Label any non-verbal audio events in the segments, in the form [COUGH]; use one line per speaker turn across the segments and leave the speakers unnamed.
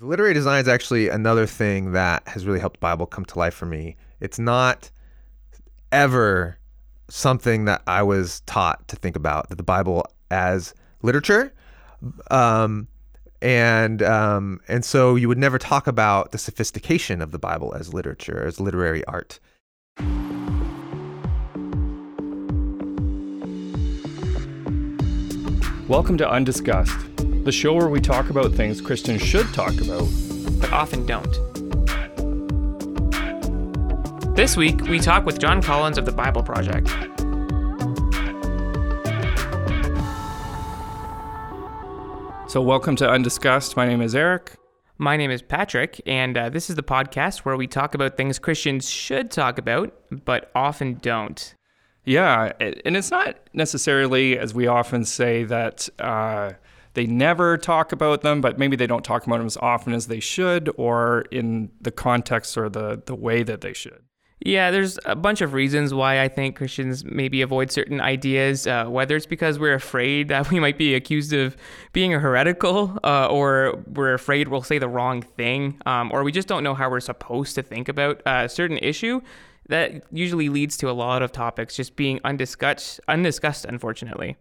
The literary design is actually another thing that has really helped Bible come to life for me. It's not ever something that I was taught to think about that the Bible as literature. Um, and um, and so you would never talk about the sophistication of the Bible as literature, as literary art.
Welcome to Undiscussed, the show where we talk about things Christians should talk about,
but often don't. This week, we talk with Jon Collins of the Bible Project.
So, welcome to Undiscussed. My name is Eric.
My name is Patrick, and uh, this is the podcast where we talk about things Christians should talk about, but often don't.
Yeah, and it's not necessarily, as we often say, that uh, they never talk about them, but maybe they don't talk about them as often as they should, or in the context or the the way that they should.
Yeah, there's a bunch of reasons why I think Christians maybe avoid certain ideas, uh, whether it's because we're afraid that [LAUGHS] we might be accused of being a heretical, uh, or we're afraid we'll say the wrong thing, um, or we just don't know how we're supposed to think about a certain issue that usually leads to a lot of topics just being undiscussed, undiscussed, unfortunately.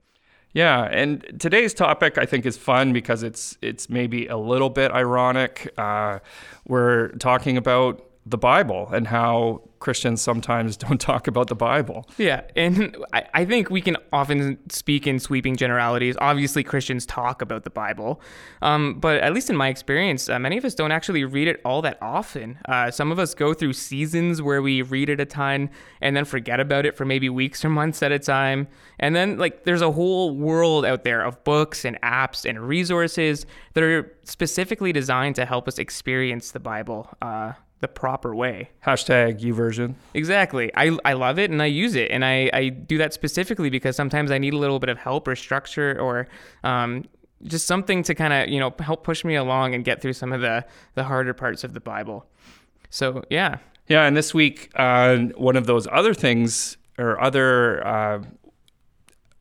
Yeah, and today's topic I think is fun because it's it's maybe a little bit ironic. Uh, we're talking about the Bible and how Christians sometimes [LAUGHS] don't talk about the Bible.
Yeah, and I, think we can often speak in sweeping generalities. Obviously, Christians talk about the Bible, um, but at least in my experience, uh, many of us don't actually read it all that often. Uh, some of us go through seasons where we read it a ton and then forget about it for maybe weeks or [LAUGHS] months at a time. And then, like, there's a whole world out there of books and apps and resources that are specifically designed to help us experience the Bible. Uh, the proper way.
Hashtag YouVersion.
Exactly. I, I love it and I use it. And I, I do that specifically because sometimes I need a little bit of help or structure or um, just something to kind of, you know, help push me along and get through some of the, the harder parts of the Bible. So, yeah.
Yeah. And this week, uh, one of those other things or other uh,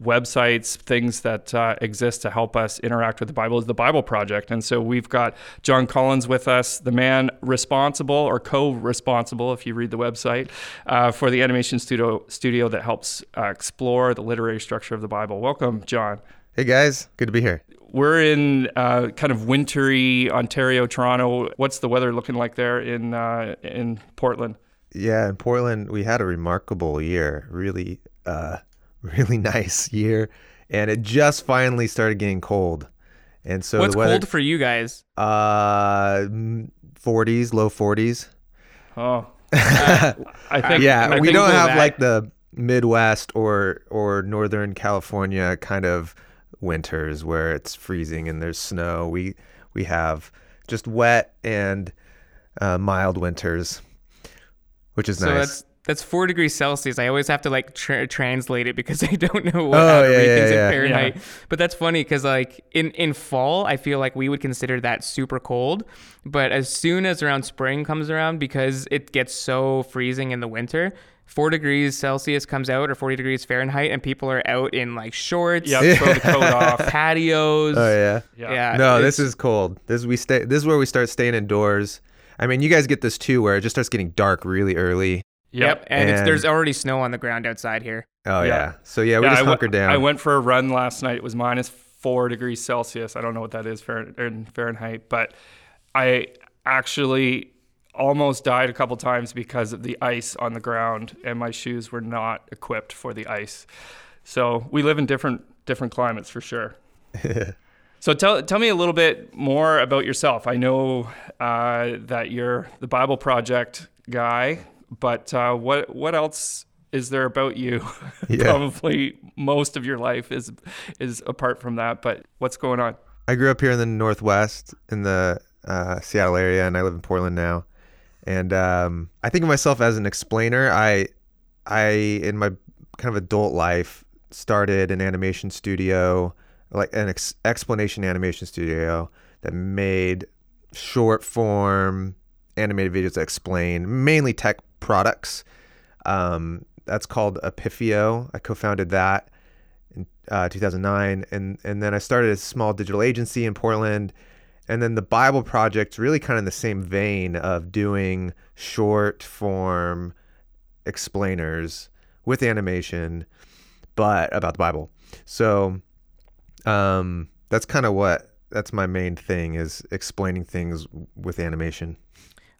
websites, things that uh, exist to help us interact with the Bible is the Bible Project. And so we've got Jon Collins with us, the man responsible or co responsible, if you read the website, uh, for the animation studio, studio that helps uh, explore the literary structure of the Bible. Welcome, Jon.
Hey, guys. Good to be here.
We're in uh, kind of wintry Ontario, Toronto. What's the weather looking like there in uh, in Portland?
Yeah, in Portland, we had a remarkable year. Really, uh, really [LAUGHS] nice year, and it just finally started getting cold. And so
what's
weather,
cold for you guys?
Uh, 40s, low 40s.
Oh, [LAUGHS] uh, I think
yeah,
I
we
think
don't have like the Midwest or or Northern California kind of winters where it's freezing and there's snow. We we have just wet and uh, mild winters, which is
so
nice.
That's, that's four degrees Celsius. I always have to like tra- translate it because [LAUGHS] I don't know what
Oh,
how to
yeah,
read
yeah,
things
yeah.
in Fahrenheit.
Yeah.
But that's funny because like in in fall, I feel like we would consider that super cold. But as soon as around spring comes around, because it gets so freezing in the winter. Four degrees Celsius comes out, or 40 degrees Fahrenheit, and people are out in like shorts,
yeah, throw the coat [LAUGHS] off.
patios.
oh yeah.
Yeah.
Yeah,
No, this is cold. This we stay. This is where we start staying indoors. I mean, you guys get this too, where it just starts getting dark really early.
Yep, and, it's,
And-
there's already snow on the ground outside here.
Oh
Yeah.
yeah. So yeah, we
Yeah,
just
I went-
hunker down.
I went for a run last night. It was minus four degrees Celsius. I don't know what that is in Fahrenheit, but I actually almost died a couple times because of the ice on the ground, and my shoes were not equipped for the ice. So we live in different different climates for sure. [LAUGHS] So tell tell me a little bit more about yourself. I know uh, that you're the Bible Project guy, but uh, what what else is there about you? [LAUGHS]
Yeah.
Probably most of your life is is apart from that. But what's going on?
I grew up here in the Northwest, in the uh, Seattle area, and I live in Portland now. And um, I think of myself as an explainer. I, I in my kind of adult life started an animation studio, like an ex- explanation animation studio that made short form animated videos that explain mainly tech products. Um, that's called Epipheo. I co-founded that in uh, 2009, and and then I started a small digital agency in Portland, and then the Bible Project's really kind of in the same vein of doing short form explainers with animation, but about the Bible. So um, that's kind of what that's my main thing is explaining things with animation.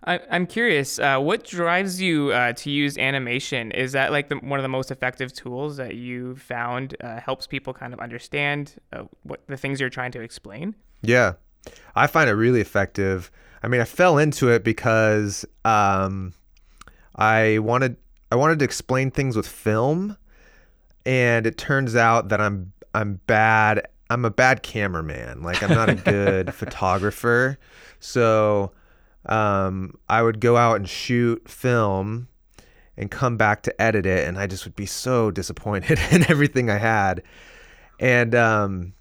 I, I'm curious, uh, what drives you uh, to use animation? Is that like the, one of the most effective tools that you found uh, helps people kind of understand uh, what the things you're trying to explain?
Yeah, I find it really effective. I mean, I fell into it because um, I wanted I wanted to explain things with film, and it turns out that I'm I'm bad. I'm a bad cameraman. Like I'm not a good [LAUGHS] photographer. So um, I would go out and shoot film and come back to edit it, and I just would be so [LAUGHS] disappointed in everything I had. And um,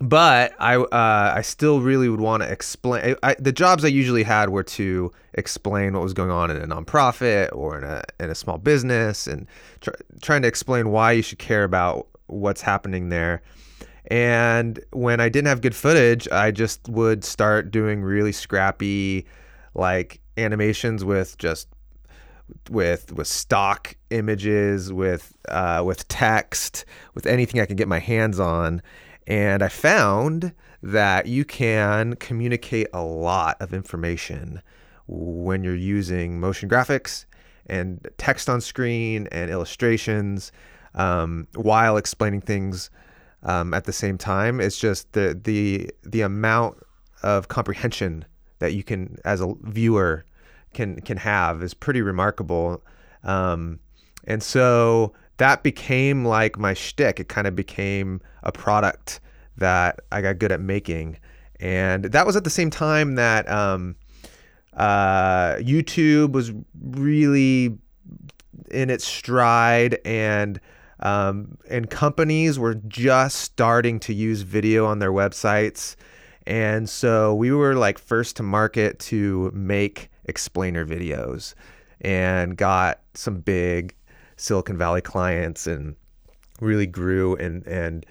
but I uh, I still really would want to explain. I, the jobs I usually had were to explain what was going on in a nonprofit or in a in a small business, and tr- trying to explain why you should care about what's happening there. And when I didn't have good footage, I just would start doing really scrappy, like animations with just with with stock images, with uh, with text, with anything I can get my hands on and I found that you can communicate a lot of information when you're using motion graphics and text on screen and illustrations um, while explaining things um, at the same time. It's just the the the amount of comprehension that you can, as a viewer, can can have is pretty remarkable. Um, and so that became like my shtick. It kind of became a product that I got good at making, and that was at the same time that um, uh, YouTube was really in its stride, and um, and companies were just starting to use video on their websites, and so we were like first to market to make explainer videos, and got some big Silicon Valley clients and really grew and and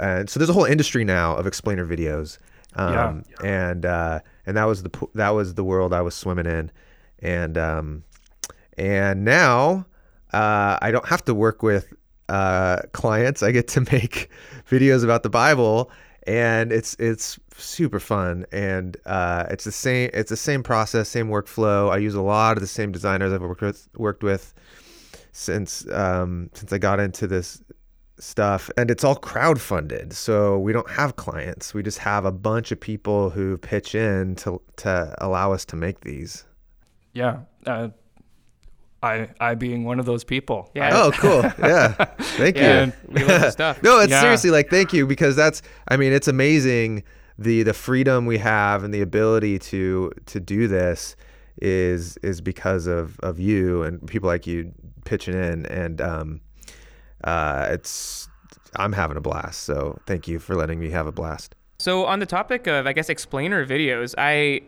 and so there's a whole industry now of explainer videos. Um, yeah. and uh, and that was the that was the world I was swimming in, and um, and now uh, I don't have to work with uh, clients. I get to [LAUGHS] make videos about the Bible, and it's it's super fun, and uh, it's the same it's the same process, same workflow. I use a lot of the same designers I've worked with worked with since um, since I got into this stuff. And it's all crowdfunded so we don't have clients. We just have a bunch of people who pitch in to to allow us to make these.
Yeah uh, I I being one of those people.
Yeah.
oh, cool. [LAUGHS] Yeah. Thank yeah,
you. [LAUGHS] We love the stuff.
no, it's yeah. seriously like thank you because that's I mean it's amazing the the freedom we have and the ability to to do this is is because of of you and people like you pitching in, and um, uh, it's I'm having a blast. So thank you for letting me have a blast.
So on the topic of I guess explainer videos, I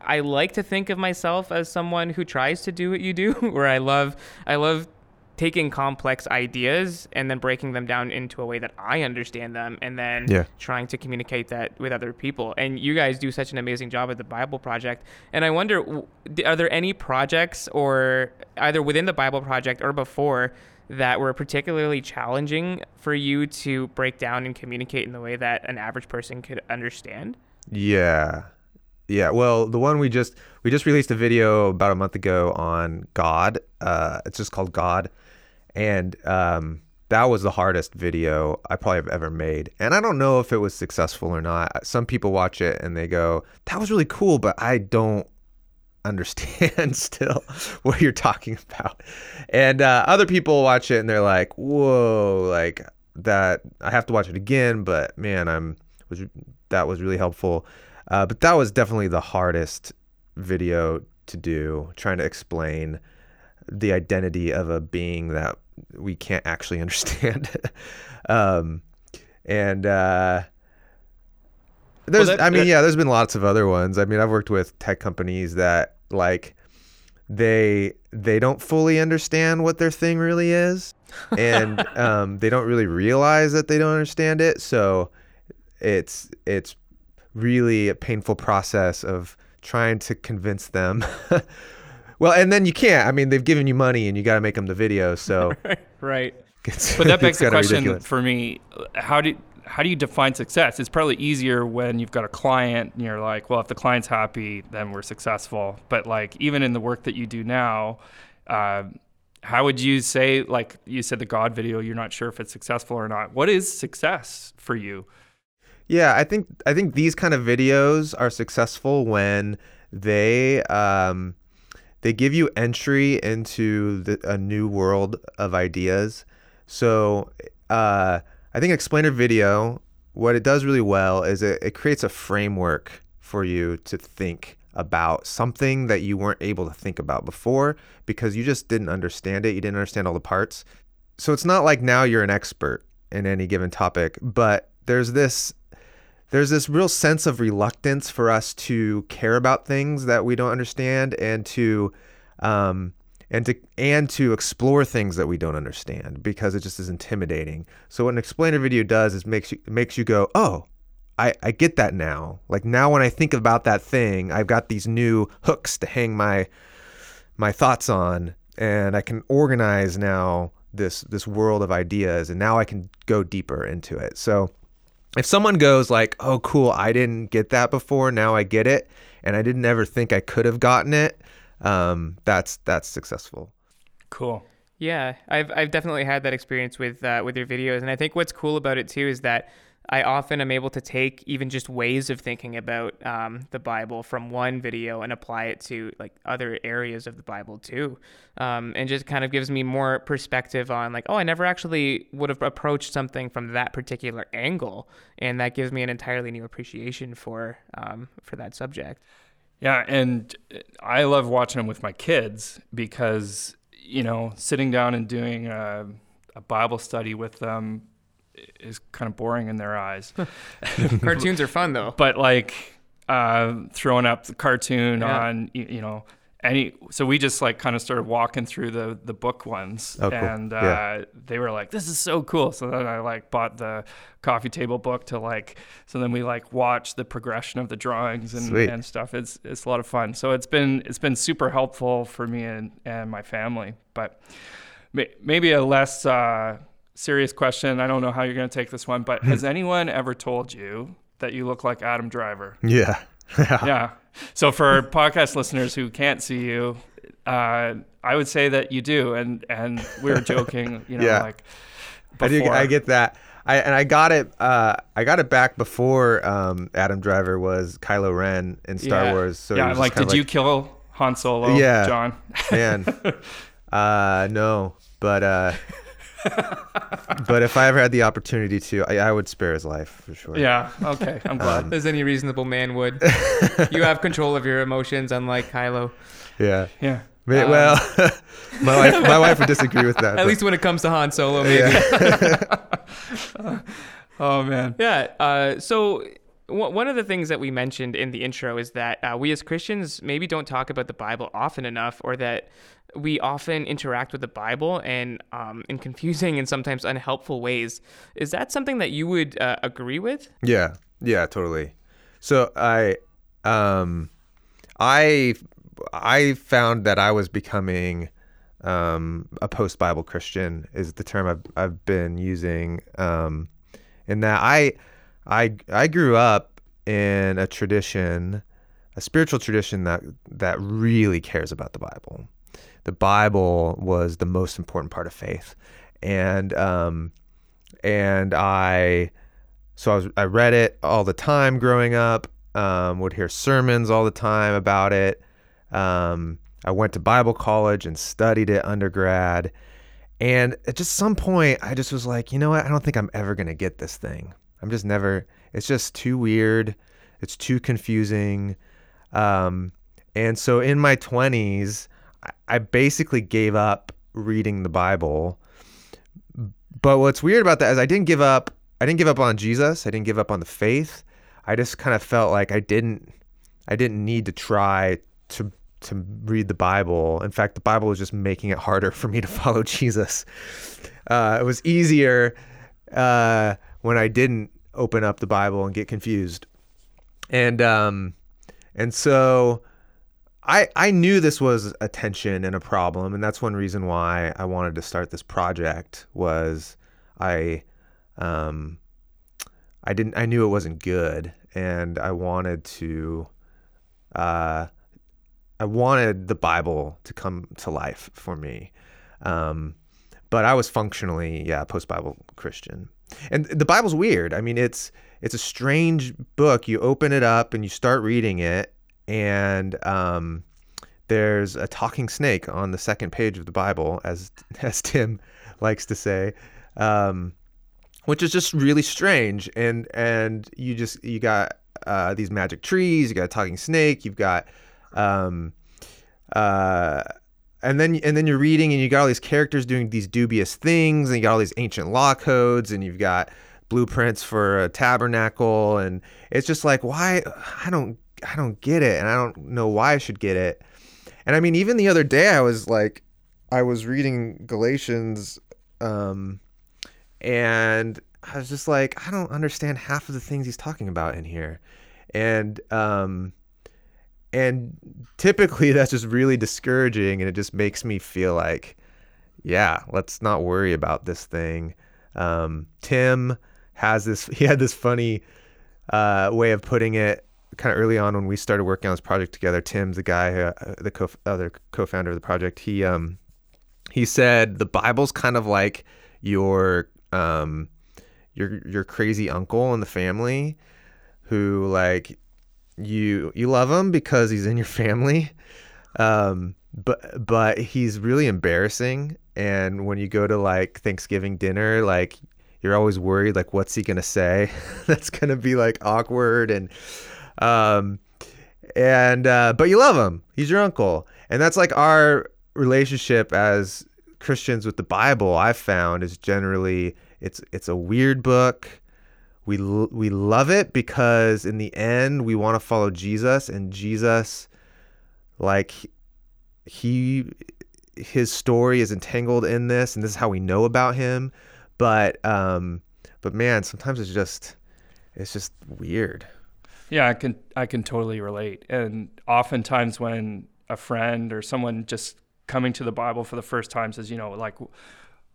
I like to think of myself as someone who tries to do what you do, [LAUGHS] where I love I love taking complex ideas and then breaking them down into a way that I understand them and then yeah. trying to communicate that with other people. And you guys do such an amazing job at the Bible Project. And I wonder are there any projects or either within the Bible Project or before that were particularly challenging for you to break down and communicate in the way that an average person could understand?
Yeah. Yeah, well, the one we just we just released a video about a month ago on God. Uh, it's just called God, and um, that was the hardest video I probably have ever made. And I don't know if it was successful or not. [LAUGHS] Some people watch it and they go, "That was really cool," but I don't [LAUGHS] understand [LAUGHS] still what you're talking about. And uh, other people watch it and they're like, "Whoa!" Like that. I have to watch it again, but man, I'm was that was really helpful. Uh, but that was definitely the hardest video to do, trying to explain the identity of a being that we can't actually [LAUGHS] understand. um, and uh, there's, well, that, I mean, that, yeah, there's been lots of other ones. I mean, I've worked with tech companies that like they they don't fully understand what their thing really is, and [LAUGHS] um, they don't really realize that they don't understand it. So it's it's really a painful process of trying to convince them. [LAUGHS] well, and then you can't. I mean, they've given you money and you got to make them the video. [LAUGHS] So,
right.
it's-
But that [LAUGHS] begs the question
ridiculous.
for me: How do how do you define success? It's probably easier when you've got a client and you're like, well, if the client's happy, then we're successful. But like even in the work that you do now, uh, how would you say? Like you said, the God video, you're not sure if it's successful or not. What is success for you?
Yeah, I think I think these kind of videos are successful when they um, they give you entry into the, a new world of ideas. So uh, I think explainer video, what it does really well is it, it creates a framework for you to think about something that you weren't able to think about before because you just didn't understand it. You didn't understand all the parts. So it's not like now you're an expert in any given topic, but there's this there's this real sense of reluctance for us to care about things that we don't understand and to um, and to and to explore things that we don't understand because it just is intimidating. So what an explainer video does is makes you makes you go, oh, I, I get that now. Like now when I think about that thing, I've got these new hooks to hang my my thoughts on and I can organize now this this world of ideas and now I can go deeper into it. So if someone goes like, "Oh, cool, I didn't get that before, now I get it," and I didn't ever think I could have gotten it, um, that's that's successful.
Cool.
Yeah, I've I've definitely had that experience with uh, with your videos, and I think what's cool about it too is that I often am able to take even just ways of thinking about um, the Bible from one video and apply it to like other areas of the Bible too, um, and just kind of gives me more perspective on like, oh, I never actually would have approached something from that particular angle, and that gives me an entirely new appreciation for um, for that subject.
Yeah, and I love watching them with my kids because you know sitting down and doing a, a Bible study with them is kind of boring in their eyes. [LAUGHS]
Cartoons are fun though.
but like uh, throwing up the cartoon
Yeah.
on you, you know any so we just like kind of started walking through the the book ones
Oh, cool.
and uh,
Yeah.
they were like this is so cool so then i like bought the coffee table book to like so then we like watched the progression of the drawings and,
Sweet.
and stuff it's it's a lot of fun so it's been it's been super helpful for me and and my family but may, maybe a less uh, serious question i don't know how you're going to take this one but has anyone ever told you that you look like adam driver
Yeah. [LAUGHS]
yeah. So for [LAUGHS] podcast listeners who can't see you, uh, I would say that you do, and and we were joking, [LAUGHS] you know,
Yeah.
like
I do. I get that. I and I got it. Uh, I got it back before um, Adam Driver was Kylo Ren in Star
Yeah.
Wars. So
yeah, like, did you kill Han Solo,
Yeah.
Jon?
man? uh, no, but uh, but if I ever had the opportunity to, I, I would spare his life for sure.
yeah. Okay, I'm glad.
As any reasonable man would. [LAUGHS] you have control of your emotions, unlike Kylo.
Yeah.
yeah.
Ma-
Um,
well, [LAUGHS] my wife, my wife would disagree with that. [LAUGHS]
At
but-
least when it comes to Han Solo, maybe.
yeah.
Oh man.
Yeah. Uh, so one of the things that we mentioned in the intro is that uh, we as Christians maybe don't talk about the Bible often enough, or that we often interact with the Bible and um, in confusing and sometimes unhelpful ways. Is that something that you would uh, agree with?
Yeah, yeah, totally. So I, um, I, I found that I was becoming um, a post-Bible Christian is the term I've I've been using. Um, in that I, I, I grew up in a tradition, a spiritual tradition that that really cares about the Bible. The Bible was the most important part of faith, and um, and I so I was I read it all the time growing up. Um, would hear sermons all the time about it. Um, I went to Bible college and studied it undergrad. And at just some point, I just was like, you know what? I don't think I'm ever gonna get this thing. I'm just never. It's just too weird. It's too confusing. Um, and so in my 20s, I, basically gave up reading the Bible. But what's weird about that is I didn't give up. I didn't give up on Jesus. I didn't give up on the faith. I just kind of felt like I didn't. I didn't need to try to to read the Bible. In fact, the Bible was just making it harder for me to [LAUGHS] follow Jesus. Uh, it was easier uh, when I didn't open up the Bible and get confused. and um, and so I I knew this was a tension and a problem, and that's one reason why I wanted to start this project. Was I um, I didn't I knew it wasn't good, and I wanted to uh, I wanted the Bible to come to life for me. Um, but I was functionally, yeah, post Bible Christian. And the Bible's weird. I mean, it's it's a strange book. You open it up and you start reading it, and um, there's a talking snake on the second page of the Bible, as [LAUGHS] as Tim likes to say, um, which is just really strange. And and you just you got uh, these magic trees. You got a talking snake. You've got um, uh, and then and then you're reading and you got all these characters doing these dubious things and you got all these ancient law codes and you've got blueprints for a tabernacle and it's just like why I don't I don't get it and I don't know why I should get it. And I mean even the other day I was like I was reading Galatians um and I was just like I don't understand half of the things he's talking about in here. And um and typically [LAUGHS] that's just really discouraging and it just makes me feel like yeah let's not worry about this thing um, tim has this [LAUGHS] he had this funny uh, way of putting it kind of early on when we started working on this project together tim's the guy uh, the co- other co-founder of the project he um he said the bible's kind of like your um your your crazy uncle in the family who like you you love him because he's in your family. Um, but but he's really embarrassing. And when you go to like thanksgiving dinner like you're always worried like what's he gonna say? [LAUGHS] That's gonna be like awkward and um and uh, but you love him. He's your uncle. And that's like our relationship as christians with the bible i've found is generally it's it's a weird book. We we love it because in the end we want to follow Jesus and Jesus like he his story is entangled in this and this is how we know about him. But um but man sometimes it's just it's just weird
yeah i can i can totally relate and oftentimes when a friend or someone just coming to the bible for the first time says you know like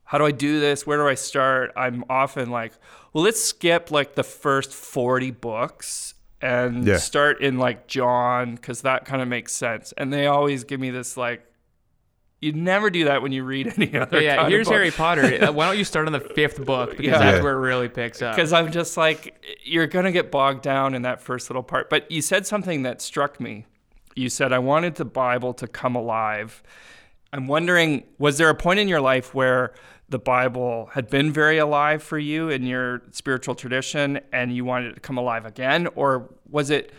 how do I do this? Where do I start? I'm often like, well, let's skip like the first 40 books and yeah. start in like John because that kind of makes sense. And they always give me this like, you never do that when you read [LAUGHS] any other.
Yeah, here's Harry Potter. Uh, [LAUGHS] why don't you start on the fifth book because yeah. that's yeah. where it really picks up.
Because I'm just like, you're gonna get bogged down in that first little part. But you said something that struck me. You said I wanted the Bible to come alive. I'm wondering, was there a point in your life where the Bible had been very alive for you in your spiritual tradition and you wanted it to come alive again? Or was it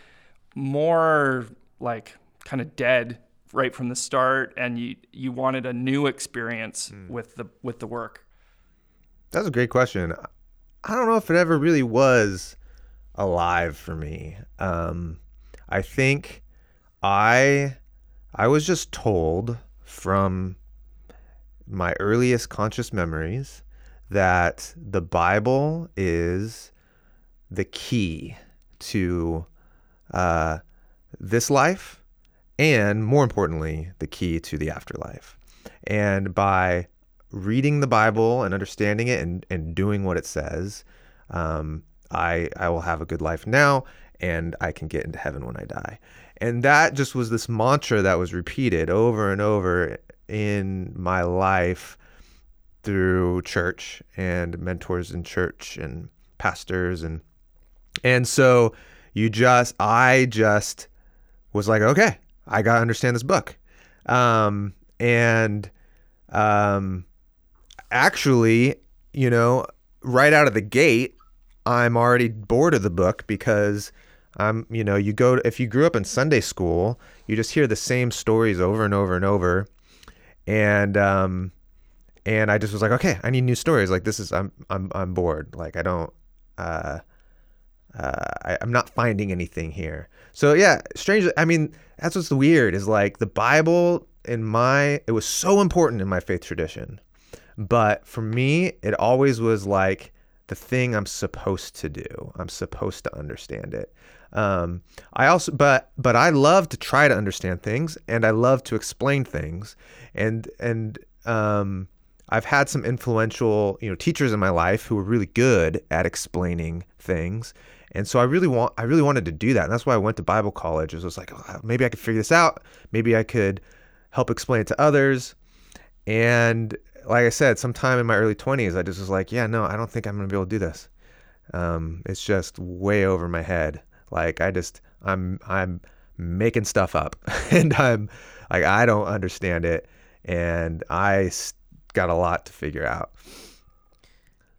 more like kind of dead right from the start and you, you wanted a new experience mm. with the with the work?
That's a great question. I don't know if it ever really was alive for me. Um, I think I I was just told from my earliest conscious memories that the Bible is the key to uh, this life and, more importantly, the key to the afterlife. And by reading the Bible and understanding it and, and doing what it says, um, I, I will have a good life now and I can get into heaven when I die. And that just was this mantra that was repeated over and over in my life through church and mentors in church and pastors and and so you just I just was like okay I got to understand this book um and um actually you know right out of the gate I'm already bored of the book because I'm you know you go to, if you grew up in Sunday school you just hear the same stories over and over and over and um, and I just was like, okay, I need new stories. Like this is I'm I'm I'm bored. Like I don't uh, uh, I, I'm not finding anything here. So yeah, strange. I mean, that's what's weird is like the Bible in my it was so important in my faith tradition, but for me, it always was like the thing I'm supposed to do. I'm supposed to understand it. Um, I also, but but I love to try to understand things, and I love to explain things, and and um, I've had some influential, you know, teachers in my life who were really good at explaining things, and so I really want, I really wanted to do that, and that's why I went to Bible college. It was like oh, maybe I could figure this out, maybe I could help explain it to others, and like I said, sometime in my early 20s, I just was like, yeah, no, I don't think I'm gonna be able to do this. Um, it's just way over my head. Like I just I'm I'm making stuff up [LAUGHS] and I'm like I don't understand it and I got a lot to figure out.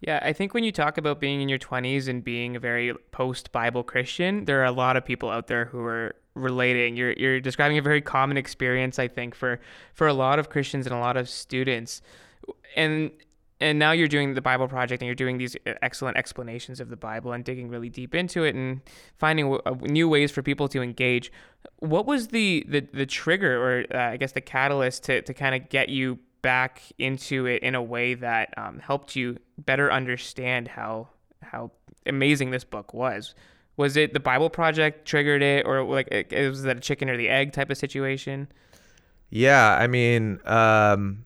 Yeah, I think when you talk about being in your 20s and being a very post Bible Christian, there are a lot of people out there who are relating. You're you're describing a very common experience I think for for a lot of Christians and a lot of students. And and now you're doing the Bible project and you're doing these uh, excellent explanations of the Bible and digging really deep into it and finding w- uh, new ways for people to engage. What was the the, the trigger or uh, I guess the catalyst to, to kind of get you back into it in a way that um, helped you better understand how how amazing this book was? Was it the Bible project triggered it or like it, was that a chicken or the egg type of situation?
Yeah, I mean, um,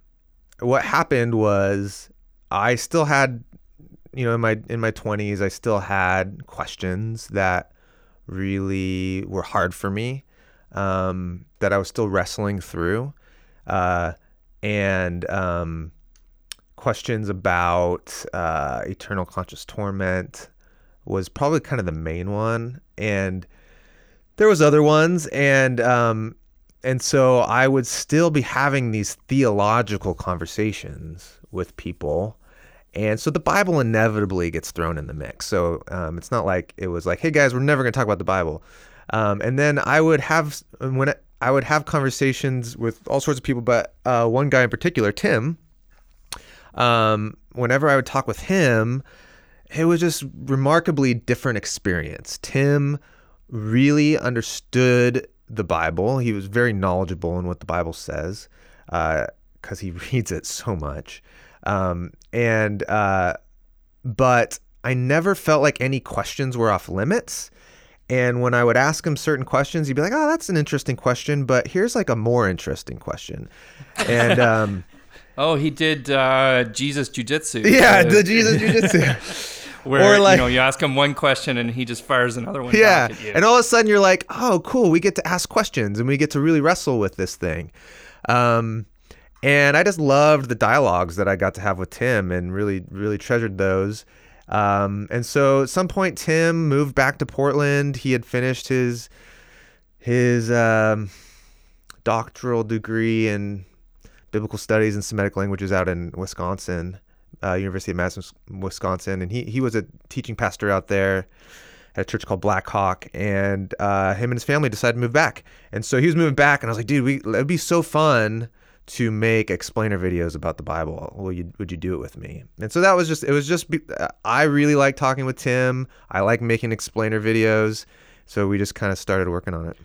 what happened was I still had, you know, in my in my twenties, I still had questions that really were hard for me, um, that I was still wrestling through, uh, and um, questions about uh, eternal conscious torment was probably kind of the main one, and there was other ones, and um, and so I would still be having these theological conversations with people. And so the Bible inevitably gets thrown in the mix. So um, it's not like it was like, hey guys, we're never going to talk about the Bible. Um, and then I would have when I would have conversations with all sorts of people, but uh, one guy in particular, Tim. Um, whenever I would talk with him, it was just remarkably different experience. Tim really understood the Bible. He was very knowledgeable in what the Bible says because uh, he [LAUGHS] reads it so much. Um, and uh, but I never felt like any questions were off limits. And when I would ask him certain questions, he'd be like, "Oh, that's an interesting question, but here's like a more interesting question." And um, [LAUGHS]
oh, he did uh, Jesus jujitsu.
Yeah, the Jesus jujitsu. [LAUGHS]
Where or like, you know, you ask him one question and he just fires another one. Yeah,
and all of a sudden you're like, "Oh, cool! We get to ask questions and we get to really wrestle with this thing." Um, and I just loved the dialogues that I got to have with Tim and really, really treasured those. Um, and so at some point, Tim moved back to Portland. He had finished his his um, doctoral degree in biblical studies and Semitic languages out in Wisconsin, uh, University of Madison, Wisconsin, and he he was a teaching pastor out there at a church called Blackhawk, and uh, him and his family decided to move back. And so he was moving back, and I was like, dude, we it'd be so fun to make explainer videos about the Bible. Will you would you do it with me? And so that was just it was just I really like talking with Tim. I like making explainer videos. So we just kind of started working on it.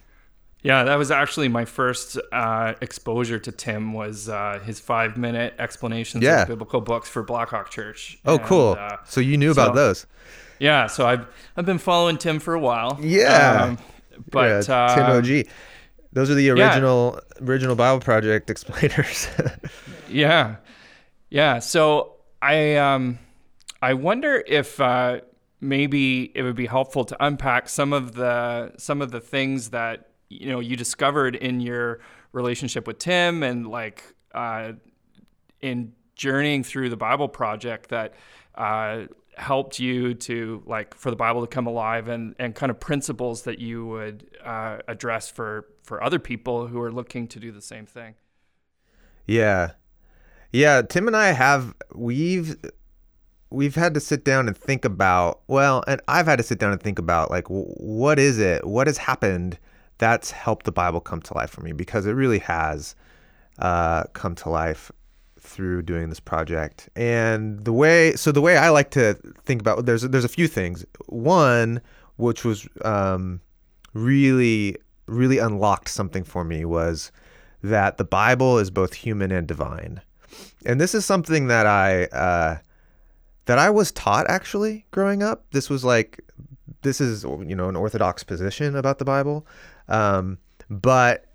Yeah, that was actually my first uh, exposure to Tim was uh, his five minute explanations yeah. of biblical books for Blackhawk Church.
Oh, and, cool! Uh, so you knew so, about those?
Yeah, so I've I've been following Tim for a while.
Yeah, um, but yeah, Tim OG. Those are the original yeah. original Bible Project [LAUGHS] explainers.
yeah, yeah. So I um, I wonder if uh, maybe it would be helpful to unpack some of the some of the things that you know you discovered in your relationship with Tim and like uh, in journeying through the Bible Project that uh, helped you to like for the Bible to come alive and and kind of principles that you would uh, address for for other people who are looking to do the same thing.
Yeah, yeah. Tim and I have we've we've had to sit down and think about well, and I've had to sit down and think about like what is it? What has happened that's helped the Bible come to life for me because it really has uh, come to life through doing this project. And the way, so the way I like to think about there's there's a few things. One, which was um, really really unlocked something for me was that the Bible is both human and divine. And this is something that I uh, that I was taught actually growing up. This was like this is you know an orthodox position about the Bible, um, but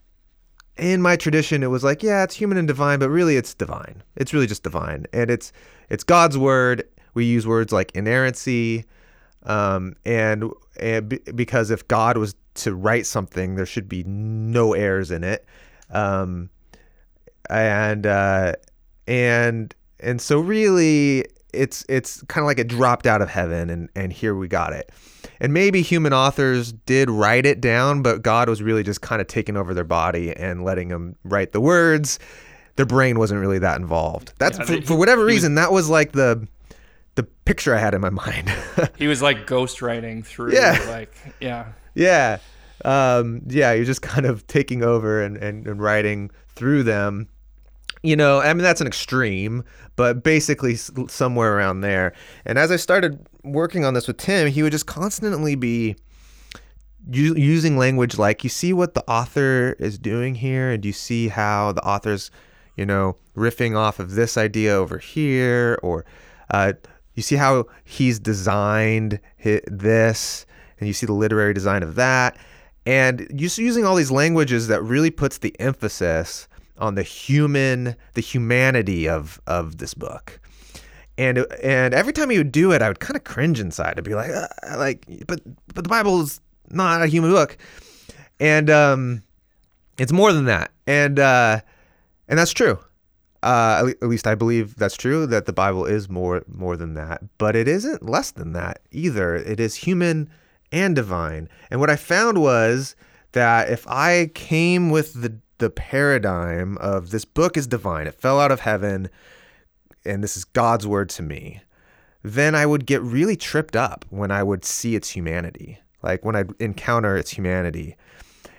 in my tradition it was like yeah it's human and divine, but really it's divine. It's really just divine, and it's it's God's word. We use words like inerrancy, um, and and b- because if God was to write something, there should be no errors in it, um, and uh, and and so really it's it's kind of like it dropped out of heaven and and here we got it and maybe human authors did write it down but god was really just kind of taking over their body and letting them write the words their brain wasn't really that involved that's
Yeah,
for, for whatever reason that was like the the picture i had in my [LAUGHS] mind
He was like ghostwriting through.
Yeah.
Like yeah.
yeah um yeah you're just kind of taking over and, and, and writing through them you know i mean that's an extreme but basically s- somewhere around there and as i started working on this with tim he would just constantly be u- using language like you see what the author is doing here and you see how the author's you know riffing off of this idea over here or uh, you see how he's designed this and you see the literary design of that? And just using all these languages that really puts the emphasis on the human the humanity of of this book and and every time he would do it, I would kind of cringe inside. I'd be like, uh, like, but but the Bible is not a human book, and um, it's more than that, and uh, and that's true. Uh, at, least I believe that's true. That the Bible is more more than that, but it isn't less than that either. It is human and divine. And what I found was that if I came with the the paradigm of this book is divine, it fell out of heaven and this is God's word to me, then I would get really tripped up when I would see its humanity, like when I'd encounter its humanity.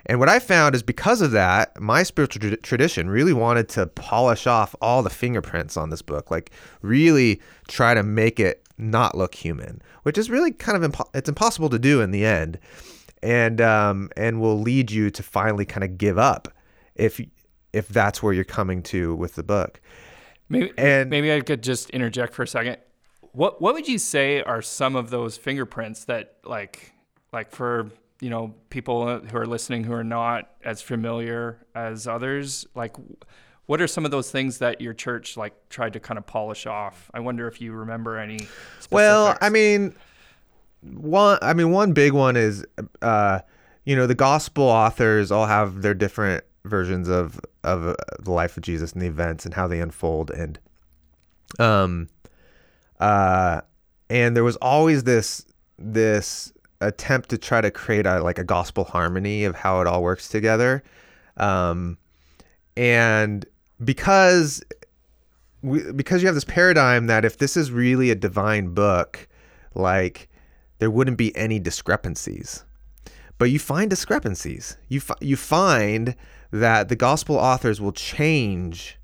And what I found is because of that, my spiritual tra- tradition really wanted to polish off all the fingerprints on this book, like really try to make it not look human, which is really kind of impo- it's impossible to do in the end, and um, and will lead you to finally kind of give up if if that's where you're coming to with the book.
Maybe
And-
maybe I could just interject for a second. What what would you say are some of those fingerprints that like like for you know people who are listening who are not as familiar as others like what are some of those things that your church like tried to kind of polish off? I wonder if you remember any. Specifics.
Well, I mean, one. I mean, one big one is, uh, you know, the gospel authors all have their different versions of of uh, the life of Jesus and the events and how they unfold, and um, uh, and there was always this this attempt to try to create a like a gospel harmony of how it all works together, um, and because we, because you have this paradigm that if this is really a divine book, like there wouldn't be any discrepancies. But you find discrepancies. You fi- you find that the gospel authors will change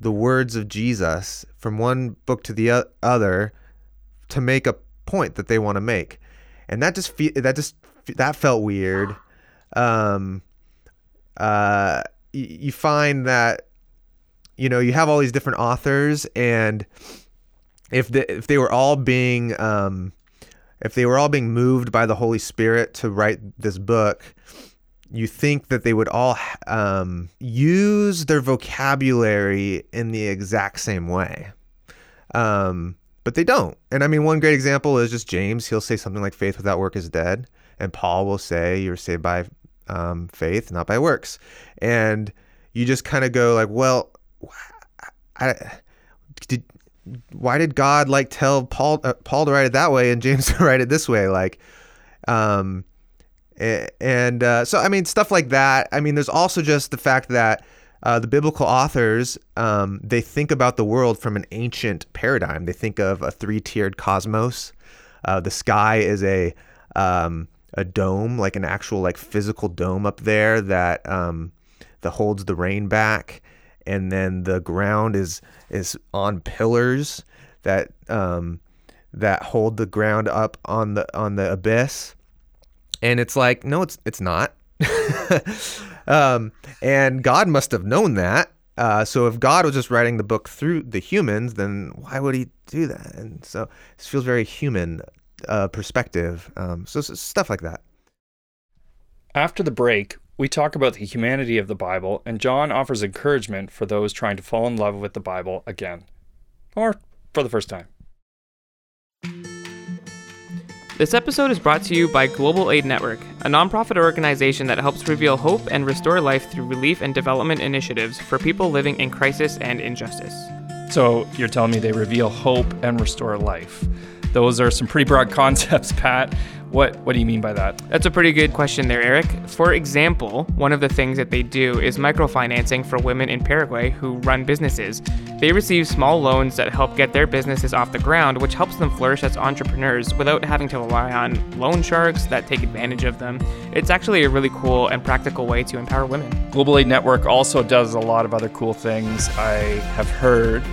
the words of Jesus from one book to the o- other to make a point that they want to make, and that just fe- that just that felt weird. Um, uh, y- you find that you know you have all these different authors and if the, if they were all being um, if they were all being moved by the Holy Spirit to write this book, you think that they would all um, use their vocabulary in the exact same way. Um, but they don't. And I mean, one great example is just James. He'll say something like, faith without work is dead. And Paul will say, you're saved by um, faith, not by works. And you just kind of go like, well, I, did, why did God like tell Paul uh, Paul to write it that way and James [LAUGHS] to write it this way? Like, um, and uh, so I mean stuff like that. I mean, there's also just the fact that uh, the biblical authors um, they think about the world from an ancient paradigm. They think of a three-tiered cosmos. Uh, the sky is a um, a dome, like an actual like physical dome up there that um, that holds the rain back, and then the ground is is on pillars that um, that hold the ground up on the on the abyss. And it's like, no, it's it's not. [LAUGHS] um, and God must have known that uh, so if God was just writing the book through the humans, then why would He do that? And so it feels very human uh, perspective. Um, so, so stuff like that.
After the break, we talk about the humanity of the Bible, and Jon offers encouragement for those trying to fall in love with the Bible again, or for the first time.
This episode is brought to you by Global Aid Network, a nonprofit organization that helps reveal hope and restore life through relief and development initiatives for people living in crisis and injustice.
So, you're telling me they reveal hope and restore life. Those are some pretty broad [LAUGHS] concepts, Pat. What what do you mean by that?
That's a pretty good question there, Eric. For example, one of the things that they do is microfinancing for women in Paraguay who run businesses. They receive small loans that help get their businesses off the ground, which helps them flourish as entrepreneurs without having to rely on loan sharks that take advantage of them. It's actually a really cool and practical way to empower women.
Global Aid Network also does a lot of other cool things. I have heard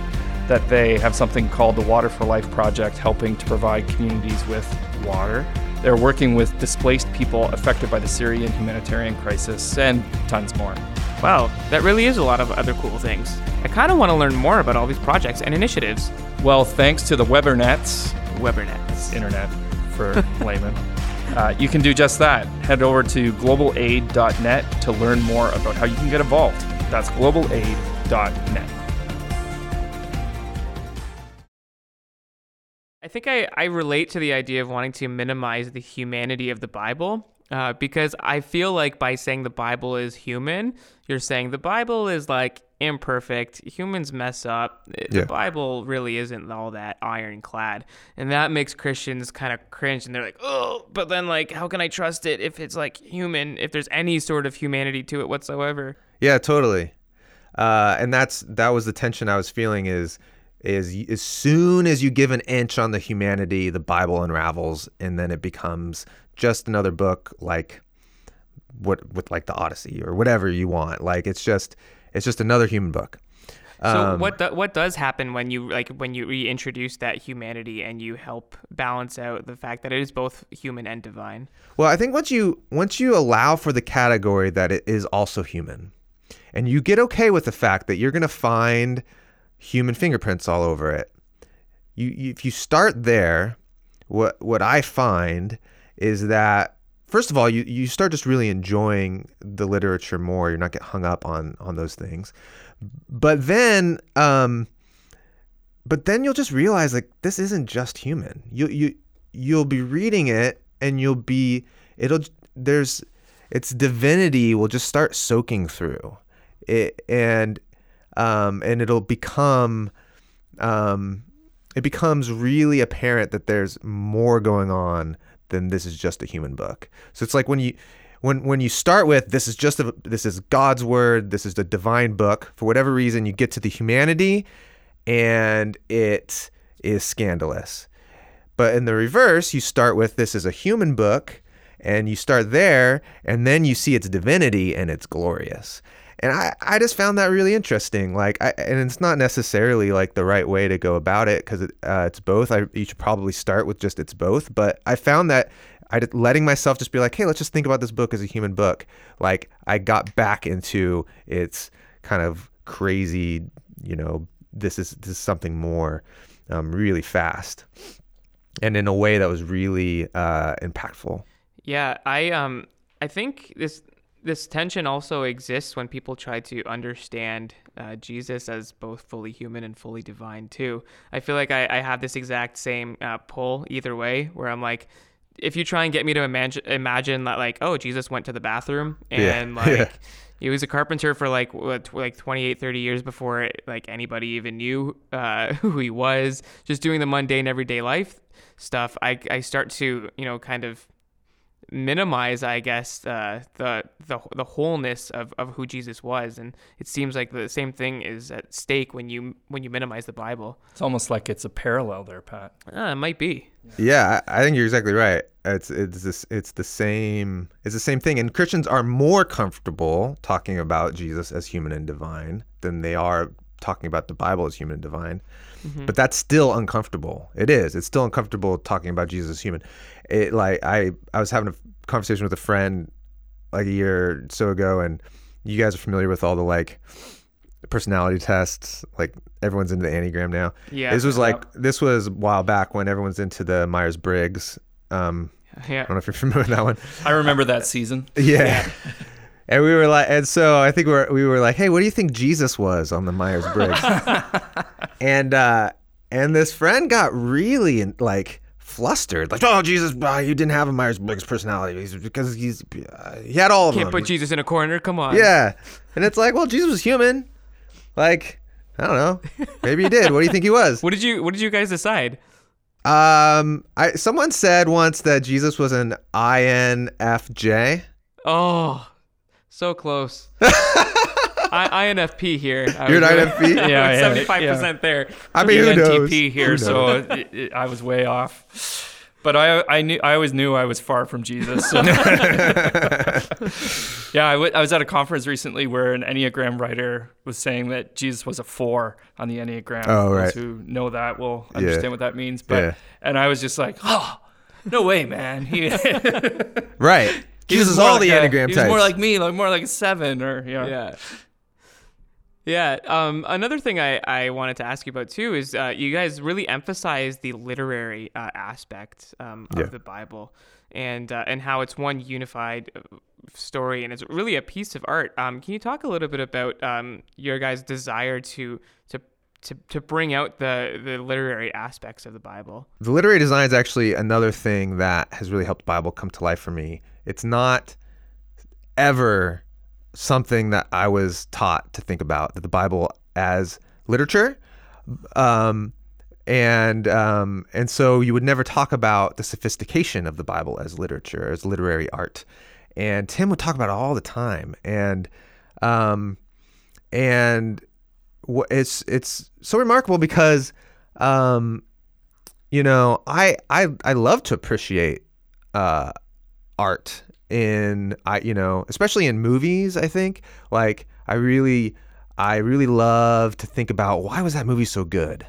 that they have something called the Water for Life Project, helping to provide communities with water. They're working with displaced people affected by the Syrian humanitarian crisis and tons more.
Wow, that really is a lot of other cool things. I kind of want to learn more about all these projects and initiatives.
Well, thanks to the Webernets,
Webernets.
internet for layman, [LAUGHS] uh, you can do just that. Head over to globalaid.net to learn more about how you can get involved. That's globalaid.net.
I think I, I relate to the idea of wanting to minimize the humanity of the Bible uh, because I feel like by saying the Bible is human, you're saying the Bible is like imperfect. Humans mess up. The
Yeah.
Bible really isn't all that ironclad. And that makes Christians kind of cringe and they're like, oh, but then like, how can I trust it if it's like human, if there's any sort of humanity to it whatsoever?
Yeah, totally. Uh, and that's that was the tension I was feeling. Is is as soon as you give an inch on the humanity, the Bible unravels, and then it becomes just another book like what with like the Odyssey or whatever you want. Like it's just it's just another human book.
So
Um,
what do, what does happen when you like when you reintroduce that humanity and you help balance out the fact that it is both human and divine?
Well, I think once you once you allow for the category that it is also human, and you get okay with the fact that you're going to find human fingerprints all over it, you, you if you start there, what what I find is that first of all, you you start just really enjoying the literature more. You're not get hung up on on those things, but then um, but then you'll just realize like this isn't just human. You you you'll be reading it and you'll be it'll there's its divinity will just start soaking through it and um and it'll become um it becomes really apparent that there's more going on than this is just a human book. So it's like when you when when you start with this is just a this is God's word, this is the divine book, for whatever reason you get to the humanity and it is scandalous. But in the reverse, you start with this is a human book and you start there and then you see its divinity and it's glorious. And I, I just found that really interesting. Like, I, and it's not necessarily like the right way to go about it because it, uh, it's both. I you should probably start with just it's both. But I found that I letting myself just be like, hey, let's just think about this book as a human book. Like, I got back into its kind of crazy, you know, this is this is something more, um, really fast, and in a way that was really uh, impactful.
Yeah, I um I think this this tension also exists when people try to understand uh, Jesus as both fully human and fully divine too. I feel like I, I have this exact same uh, pull either way, where I'm like, if you try and get me to imagine imagine that like, oh, Jesus went to the bathroom
Yeah, [LAUGHS]
and like.
yeah.
He was a carpenter for like what, like 28, 30 years before like anybody even knew uh, [LAUGHS] who he was. Just doing the mundane everyday life stuff. I, I start to you know kind of minimize, I guess, uh, the the the wholeness of, of who Jesus was, and it seems like the same thing is at stake when you when you minimize the Bible.
It's almost like it's a parallel there, Pat.
Uh, it might be.
Yeah, I I think you're exactly right. It's it's this it's the same it's the same thing, and Christians are more comfortable talking about Jesus as human and divine than they are talking about the Bible as human and divine. But that's still uncomfortable. It is. It's still uncomfortable talking about Jesus as human. It like I I was having a conversation with a friend like a year or so ago, and you guys are familiar with all the like personality tests. Like everyone's into the Enneagram now.
Yeah.
This was like this was a while back when everyone's into the Myers Briggs. Um, [LAUGHS] I don't know if you're [LAUGHS] familiar with that one.
I remember that season. [LAUGHS]
Yeah. And we were like, and so I think we were, we were like, hey, what do you think Jesus was on the Myers Briggs? and uh, and this friend got really like flustered, like, oh Jesus, uh, you didn't have a Myers Briggs personality He's- because he's uh, he had all of
Can't
them.
put Jesus in a corner. Come on.
yeah, and it's like, well, Jesus was human. Like, I don't know, maybe he did. What do you think he was? [LAUGHS]
What did you What did you guys decide?
Um, I someone said once that Jesus was an INFJ.
Oh, so close. [LAUGHS] I, INFP here. I
You're an INFP?
Yeah, yeah,
seventy-five percent there.
I mean, who knows?
Here,
Who
so it, it, I was way off. But I, I knew, I always knew I was far from Jesus. so- [LAUGHS] yeah, I, w- I was at a conference recently where an Enneagram writer was saying that Jesus was a four on the Enneagram.
Oh,
Those
right.
Who know that will understand
Yeah.
what that means. But
Yeah.
and I was just like, oh, no way, man. He,
right. [LAUGHS]
he
Jesus is all
like
the
a-
Enneagram
He
types.
was more like me, like more like a seven, or you know.
Yeah. Yeah. Um, another thing I, I wanted to ask you about too is uh, you guys really emphasize the literary uh, aspect um, of
Yeah.
the Bible and uh, and how it's one unified uh, story and it's really a piece of art. Um, can you talk a little bit about um, your guys' desire to to to, to bring out the, the literary aspects of the Bible?
the literary design is actually another thing that has really helped the Bible come to life for me. It's not ever something that I was taught to think about the Bible as literature. Um, and um, and so you would never talk about the sophistication of the Bible as literature, as literary art. And Tim would talk about it all the time. And um, and it's it's so remarkable because um, you know I I I love to appreciate uh, art in I you know especially in movies I think like I really I really love to think about why was that movie so good?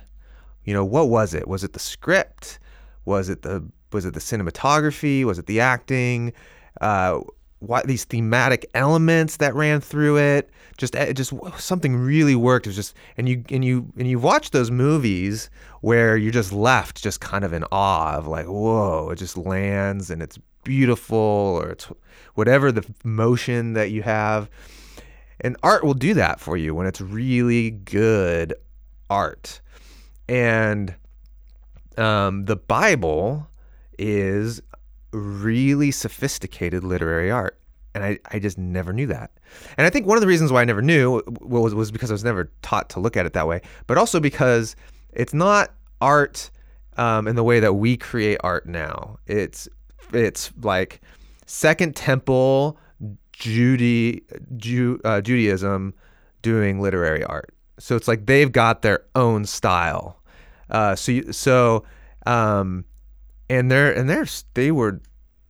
You know what was it? Was it the script? Was it the was it the cinematography? Was it the acting? Uh what these thematic elements that ran through it? Just just something really worked. It was just and you and you and you watch those movies where you're just left just kind of in awe of like whoa it just lands and it's beautiful or it's whatever the motion that you have. And art will do that for you when it's really good art. And um, the bible is really sophisticated literary art and I, I just never knew that. And i think one of the reasons why i never knew was, was because i was never taught to look at it that way but also because it's not art um, in the way that we create art now. It's it's like second temple Judy, Ju, uh, judaism doing literary art. So it's like they've got their own style. Uh, so you, so um, and they're and they're they were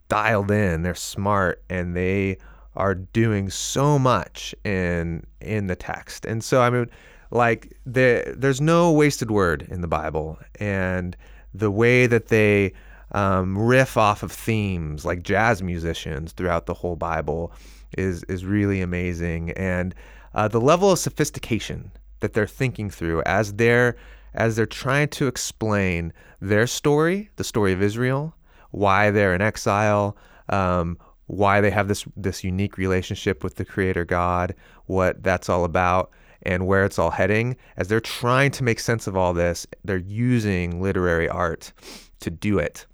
dialed in. They're smart and they are doing so much in in the text. And so i mean like there there's no wasted word in the bible. And the way that they um, riff off of themes like jazz musicians throughout the whole bible is is really amazing and uh, the level of sophistication that they're thinking through as they're as they're trying to explain their story, the story of Israel, why they're in exile, um, why they have this this unique relationship with the Creator God, what that's all about, and where it's all heading. As they're trying to make sense of all this, they're using literary art to do it.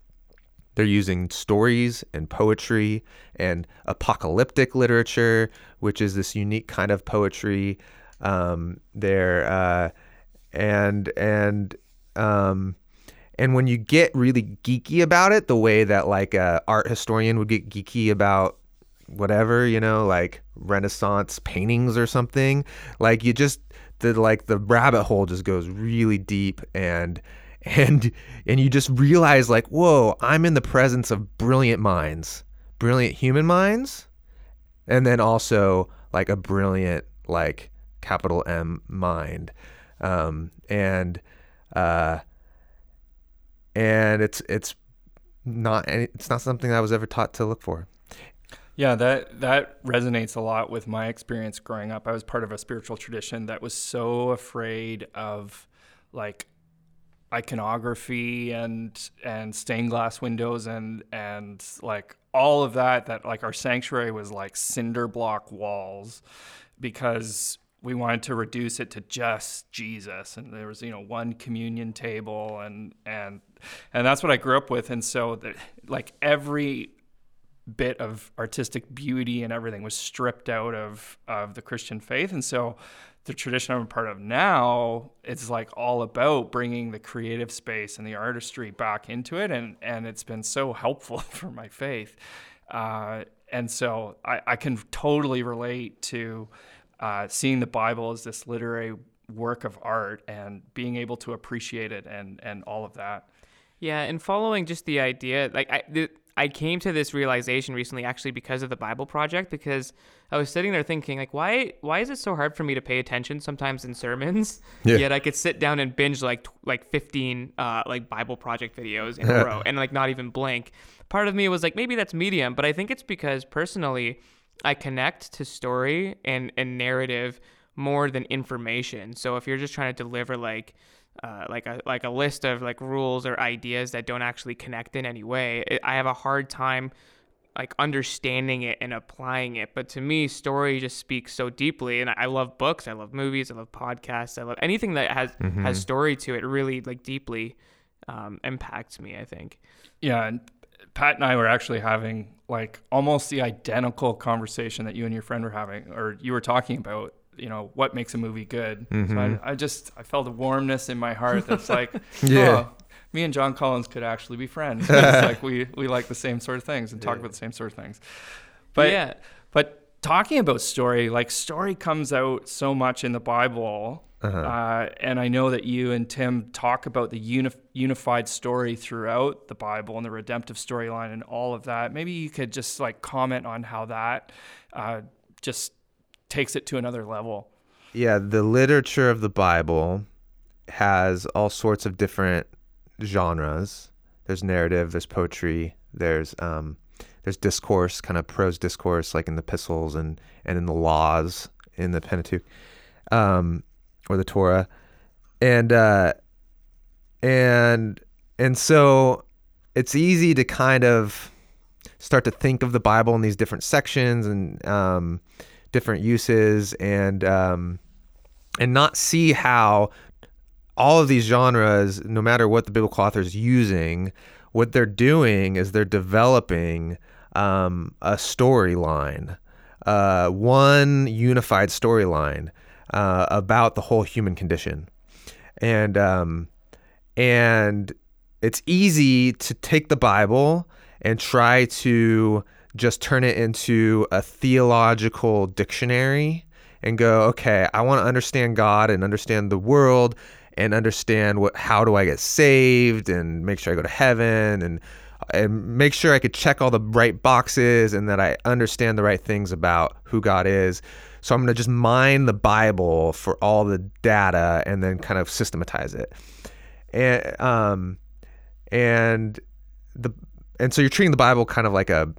They're using stories and poetry and apocalyptic literature, which is this unique kind of poetry. Um, they're uh, and and um, and when you get really geeky about it, the way that like a art historian would get geeky about whatever you know, like Renaissance paintings or something, like you just the like the rabbit hole just goes really deep and and and you just realize like whoa i'm in the presence of brilliant minds brilliant human minds and then also like a brilliant like capital m mind um and uh and it's it's not it's not something i was ever taught to look for
Yeah, that that resonates a lot with my experience growing up. I was part of a spiritual tradition that was so afraid of like iconography and and stained glass windows and and like all of that that like our sanctuary was like cinder block walls because we wanted to reduce it to just Jesus. And there was you know one communion table and and and that's what I grew up with. And so that like every bit of artistic beauty and everything was stripped out of of the Christian faith. And so the tradition I'm a part of now, it's like all about bringing the creative space and the artistry back into it, and and it's been so helpful [LAUGHS] for my faith, uh, and so I, I can totally relate to uh, seeing the Bible as this literary work of art and being able to appreciate it and and all of that.
Yeah, and following just the idea, like I, I came to this realization recently actually because of the Bible project because I was sitting there thinking like why why is it so hard for me to pay attention sometimes in sermons yeah. yet I could sit down and binge like like 15 uh, like Bible project videos in a row and like not even blink. Part of me was like maybe that's medium, but I think it's because personally I connect to story and and narrative more than information. So if you're just trying to deliver like uh, like a like a list of like rules or ideas that don't actually connect in any way, it, I have a hard time like understanding it and applying it. But to me, story just speaks so deeply, and I love books, I love movies, I love podcasts, I love anything that has mm-hmm. has story to it. Really like deeply um, impacts me. I think.
Yeah, and Pat and I were actually having like almost the identical conversation that you and your friend were having, or you were talking about you know what makes a movie good. Mm-hmm. So I, mm-hmm. I, just I felt a warmness in my heart that's like, [LAUGHS] yeah. Oh, me and Jon Collins could actually be friends. it's [LAUGHS] like we we like the same sort of things and talk yeah. about the same sort of things. But yeah, but talking about story, like story comes out so much in the Bible. Uh-huh. Uh, and I know that you and Tim talk about the uni- unified story throughout the Bible and the redemptive storyline and all of that. Maybe you could just like comment on how that uh, just takes it to another level.
Yeah, the literature of the Bible has all sorts of different genres. There's narrative, there's poetry, there's um, there's discourse, kind of prose discourse, like in the epistles and and in the laws in the Pentateuch, um, or the Torah, and uh, and and so it's easy to kind of start to think of the Bible in these different sections and um, different uses and um, and not see how all of these genres, no matter what the biblical author is using, what they're doing is they're developing um, a storyline, uh, one unified storyline uh, about the whole human condition, and um, and it's easy to take the Bible and try to just turn it into a theological dictionary and go, okay, I want to understand God and understand the world and understand what how do I get saved and make sure I go to heaven and and make sure I could check all the right boxes and that I understand the right things about who God is. So I'm going to just mine the Bible for all the data and then kind of systematize it. And um and the and so you're treating the Bible kind of like a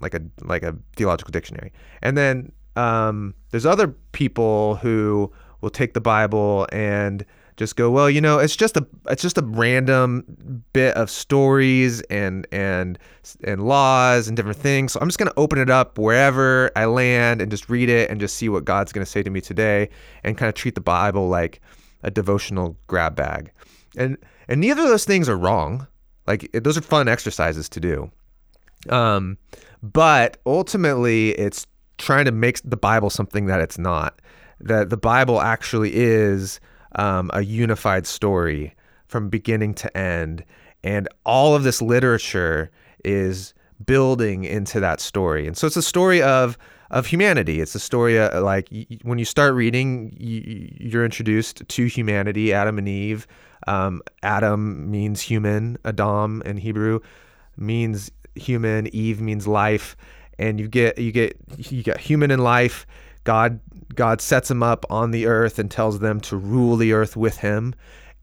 like a like a theological dictionary. And then um, there's other people who will take the Bible and just go, well, you know, it's just a it's just a random bit of stories and and and laws and different things. So I'm just gonna open it up wherever I land and just read it and just see what God's gonna say to me today and kind of treat the Bible like a devotional grab bag. And and neither of those things are wrong. Like those are fun exercises to do. Um, but ultimately, it's trying to make the Bible something that it's not. That the Bible actually is um, a unified story from beginning to end, and all of this literature is building into that story. And so it's a story of of humanity. It's a story of, like when you start reading, you're introduced to humanity, Adam and Eve. Um, Adam means human. Adam in Hebrew means human, Eve means life, and you get you get you get human and life. God God sets them up on the earth and tells them to rule the earth with him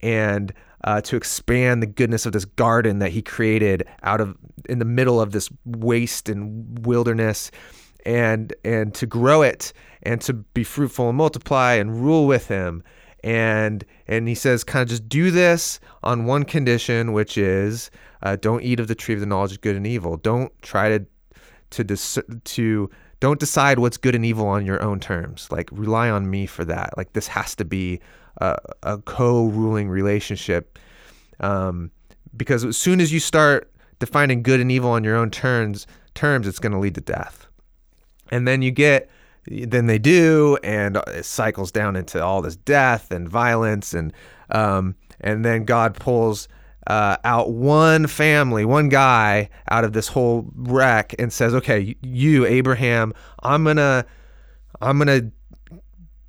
and uh, to expand the goodness of this garden that he created out of in the middle of this waste and wilderness and and to grow it and to be fruitful and multiply and rule with him and and he says kind of just do this on one condition which is uh, don't eat of the tree of the knowledge of good and evil. Don't try to to dis- to don't decide what's good and evil on your own terms. Like rely on me for that. Like this has to be a, a co-ruling relationship. Um, because as soon as you start defining good and evil on your own terms terms it's going to lead to death. And then you get then they do and it cycles down into all this death and violence and um, and then god pulls uh, out one family one guy out of this whole wreck and says okay you abraham i'm gonna i'm gonna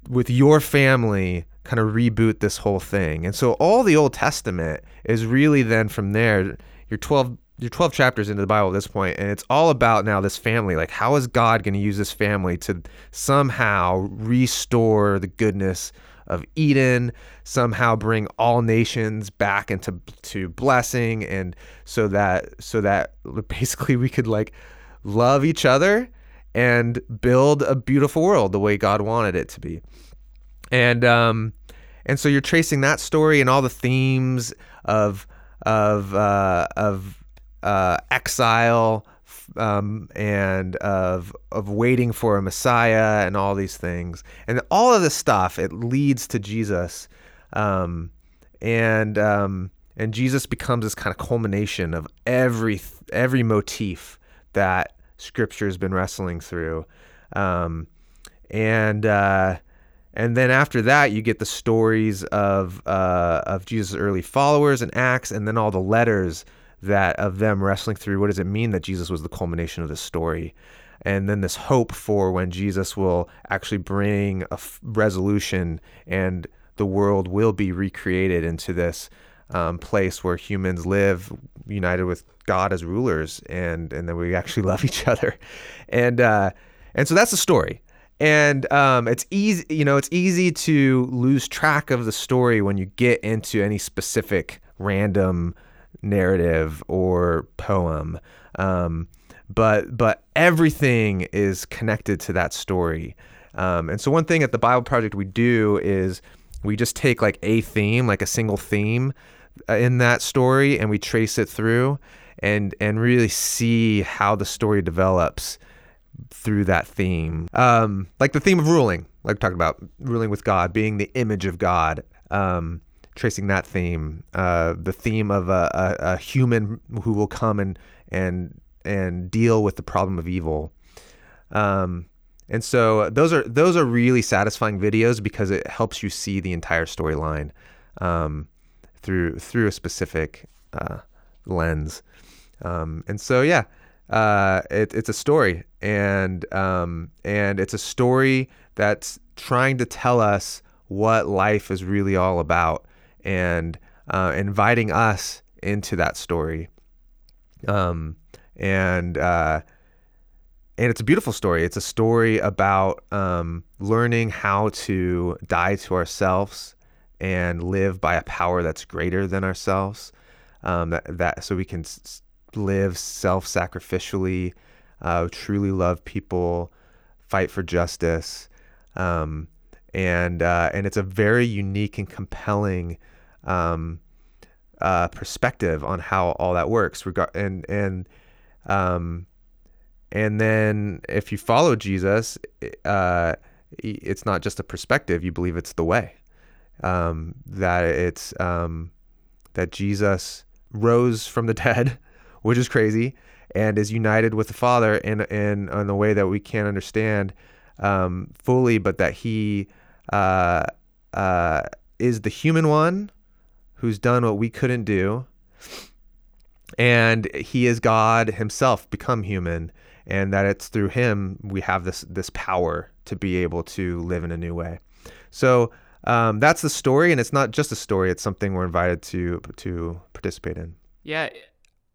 with your family kind of reboot this whole thing. And so all the old testament is really then from there. Your 12 you're 12 chapters into the Bible at this point, and it's all about now this family. Like, how is God going to use this family to somehow restore the goodness of Eden, somehow bring all nations back into to blessing, and so that so that [LAUGHS] basically we could like love each other and build a beautiful world the way God wanted it to be. And um, and so you're tracing that story and all the themes of of uh, of uh, exile um, and of of waiting for a Messiah and all these things, and all of this stuff it leads to Jesus, um, and um, and Jesus becomes this kind of culmination of every every motif that Scripture has been wrestling through, um, and uh, and then after that you get the stories of uh, of Jesus' early followers and Acts, and then all the letters that of them wrestling through what does it mean that Jesus was the culmination of this story? And then this hope for when Jesus will actually bring a f- resolution and the world will be recreated into this um, place where humans live united with God as rulers and and then we actually [LAUGHS] love each other. And uh, and so that's the story. And um, it's easy you know it's easy to lose track of the story when you get into any specific random narrative or poem. Um, but but everything is connected to that story. Um, and so one thing at the Bible Project we do is we just take like a theme, like a single theme uh, in that story, and we trace it through, and and really see how the story develops through that theme. Um, like the theme of ruling, like talked about, ruling with God, being the image of God. Um, tracing that theme, uh, the theme of a, a, a, human who will come and and and deal with the problem of evil. Um, and so those are those are really satisfying videos because it helps you see the entire storyline um, through through a specific uh, lens. Um, and so yeah, uh, it, it's a story, and um, and it's a story that's trying to tell us what life is really all about and uh, inviting us into that story. Um, and uh, and it's a beautiful story. It's a story about um, learning how to die to ourselves and live by a power that's greater than ourselves. Um, that, that so we can s- live self-sacrificially, uh, truly love people, fight for justice, um, and uh, and it's a very unique and compelling um, uh, perspective on how all that works. Reg- and and um, and then if you follow Jesus, uh, it's not just a perspective. You believe it's the way. Um, that it's um, that Jesus rose from the [LAUGHS] dead, which is crazy, and is united with the Father in in in a way that we can't understand um, fully, but that he uh, uh, is the human one who's done what we couldn't do. And he is God himself become human and that it's through him we have this this power to be able to live in a new way. So um, that's the story, and it's not just a story; it's something we're invited to to participate in.
Yeah,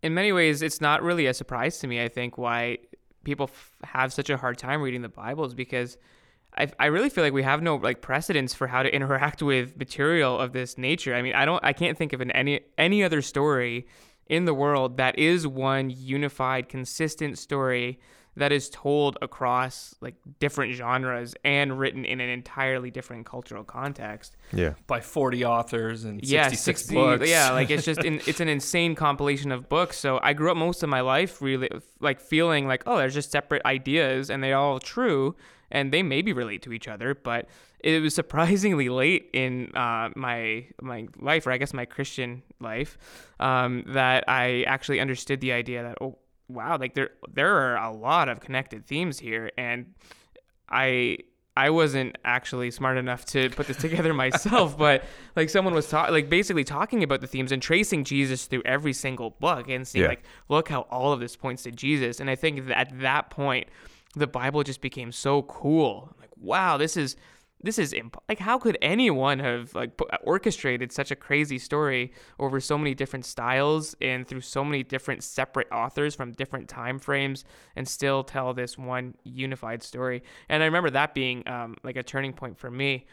in many ways, it's not really a surprise to me. I think why people f- have such a hard time reading the Bible is because I, I really feel like we have no like precedents for how to [LAUGHS] interact with material of this nature. I mean, I don't I can't think of an, any any other story in the world that is one unified, consistent story that is told across like different genres and written in an entirely different cultural context.
Yeah.
by 40 authors and
Yeah,
66
60
books.
Yeah, like it's just [LAUGHS] in, it's an insane compilation of books. So I grew up most of my life really like feeling like oh, there's just separate ideas and they're all true and they maybe relate to each other, but it was [LAUGHS] surprisingly late in uh, my my life, or I guess my Christian life, um, that I actually understood the idea that oh wow, like there there are a lot of connected themes here, and I I wasn't actually smart enough to put this together myself, but [LAUGHS] like someone was talking, like basically talking about the themes and tracing Jesus through every single book and seeing
Yeah.
like, look how all of this points to Jesus. And I think that at that point, the Bible just became so cool. I'm like, wow, this is this is imp- like how could anyone have like orchestrated such a crazy story over so many different styles and through so many different separate authors from different time frames and still tell this one unified story? And i remember that being um, like a turning point for me.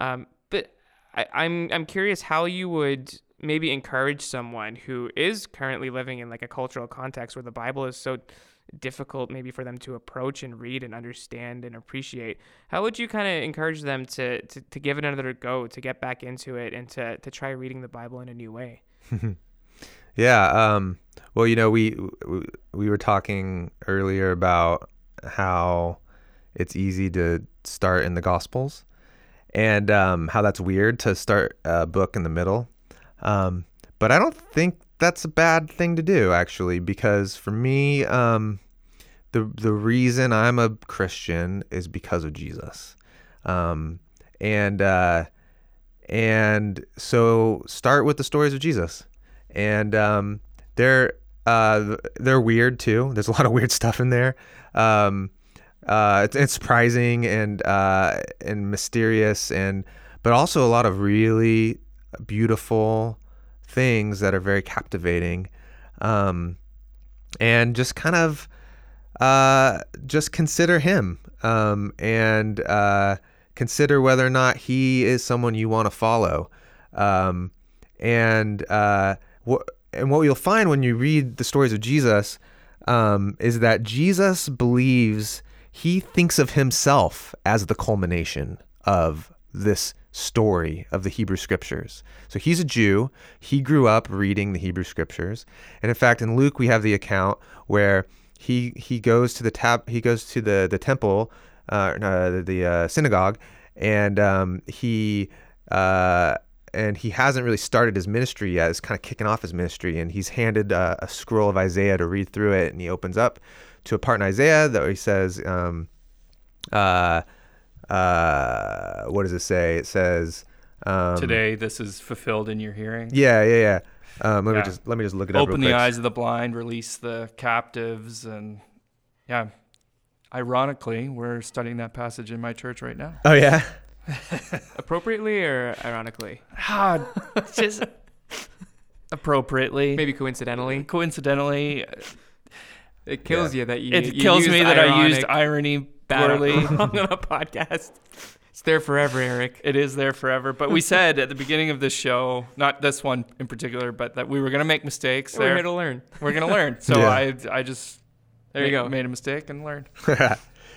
Um, but I, I'm I'm curious how you would maybe encourage someone who is currently living in like a cultural context where the Bible is so difficult maybe for them to approach and read and understand and appreciate. How would you kind of encourage them to, to to give it another go, to get back into it and to to try reading the Bible in a new way? [LAUGHS]
Yeah. Um, well, you know, we, we we were talking earlier about how it's easy to start in the Gospels, and um, how that's weird to start a book in the middle. Um, but I don't think that's a bad thing to do, actually, because for me, um, the the reason I'm a Christian is because of Jesus, um, and uh, and so start with the stories of Jesus and um, they're uh, they're weird too. There's a lot of weird stuff in there. Um, uh, it's, it's surprising and uh, and mysterious, and but also a lot of really beautiful things that are very captivating, um, and just kind of uh, just consider him um, and uh, consider whether or not he is someone you want to follow. Um, and uh, what and what you'll find when you read the stories of Jesus um, is that Jesus believes he thinks of himself as the culmination of this story of the Hebrew scriptures. So he's a Jew. He grew up reading the Hebrew scriptures, and in fact, in Luke we have the account where he he goes to the tab he goes to the the temple, uh, no, the, uh, synagogue, and um, he. Uh, and he hasn't really started his ministry yet. It's kind of kicking off his ministry, and he's handed uh, a scroll of Isaiah to read through it, and he opens up to a part in Isaiah that he says, um, uh, uh, "What does it say?" It says, um,
Today, this is fulfilled in your hearing.
Yeah, yeah, yeah. Um, let
Yeah.
me just let me just look it up.
Open the
quick.
eyes of the blind, release the captives, and yeah. Ironically, we're studying that passage in my church right now.
Oh yeah. [LAUGHS]
Appropriately or ironically?
Ah, just [LAUGHS] appropriately,
Maybe coincidentally.
coincidentally,
It kills
Yeah.
you that you
it
you
kills
used
me that I used irony
bad
poorly.
wrong on a podcast. It's there forever, Eric.
It is there forever. But we [LAUGHS] said at the beginning of this show, not this one in particular, but that we were going to make mistakes.
We're
there.
here to learn.
We're going to learn. [LAUGHS] So
Yeah.
I, I just
There you
ma-
go.
made a mistake and learned. [LAUGHS]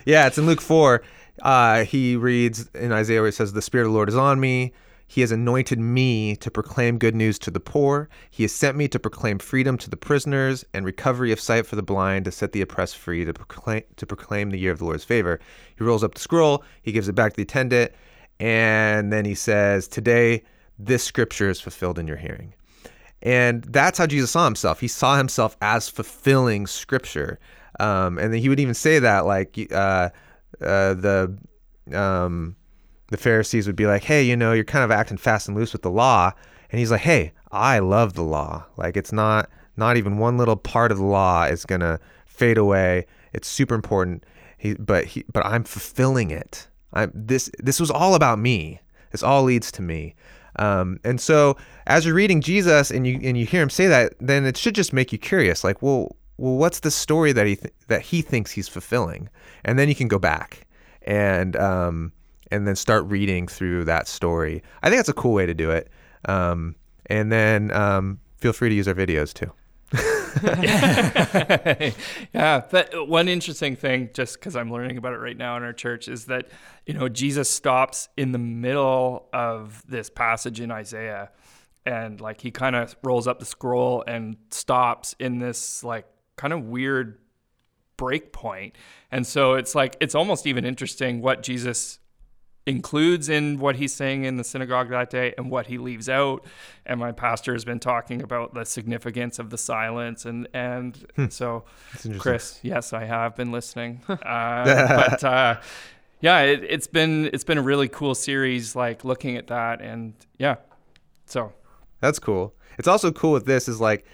yeah, it's in Luke 4. Uh, he reads in Isaiah where it says, The Spirit of the Lord is on me. He has anointed me to proclaim good news to the poor. He has sent me to proclaim freedom to the prisoners and recovery of sight for the blind, to set the oppressed free, to proclaim, to proclaim the year of the Lord's favor. He rolls up the scroll, he gives it back to the attendant, and then he says, Today, this scripture is fulfilled in your hearing. And that's how Jesus saw himself. He saw himself as fulfilling scripture. Um, and then he would even say that, like, uh, uh, the um, the Pharisees would be like, "Hey, you know, you're kind of acting fast and loose with the law," and he's like, "Hey, I love the law. Like, it's not not even one little part of the law is gonna fade away. It's super important. He, but he, but I'm fulfilling it. I'm this. This was all about me. This all leads to me." Um, and so, as you're reading Jesus and you and you hear him say that, then it should just make you curious. Like, well, well, what's the story that he th- that he thinks he's fulfilling? And then you can go back and um, and then start reading through that story. I think that's a cool way to do it. Um, and then um, feel free to use our videos too. [LAUGHS]
yeah, but one interesting thing, just because I'm learning about it right now in our church, is that you know Jesus stops in the middle of this passage in Isaiah, and like he kind of rolls up the scroll and stops in this like kind of weird break point, and so it's like it's almost even interesting what Jesus includes in what he's saying in the synagogue that day and what he leaves out. And my pastor has been talking about the significance of the silence. And, and
Hmm.
so. Chris, yes, I have been listening. [LAUGHS] uh, but uh, yeah, it, it's been it's been a really cool series, like looking at that. And yeah, so
That's cool. It's also cool with this is like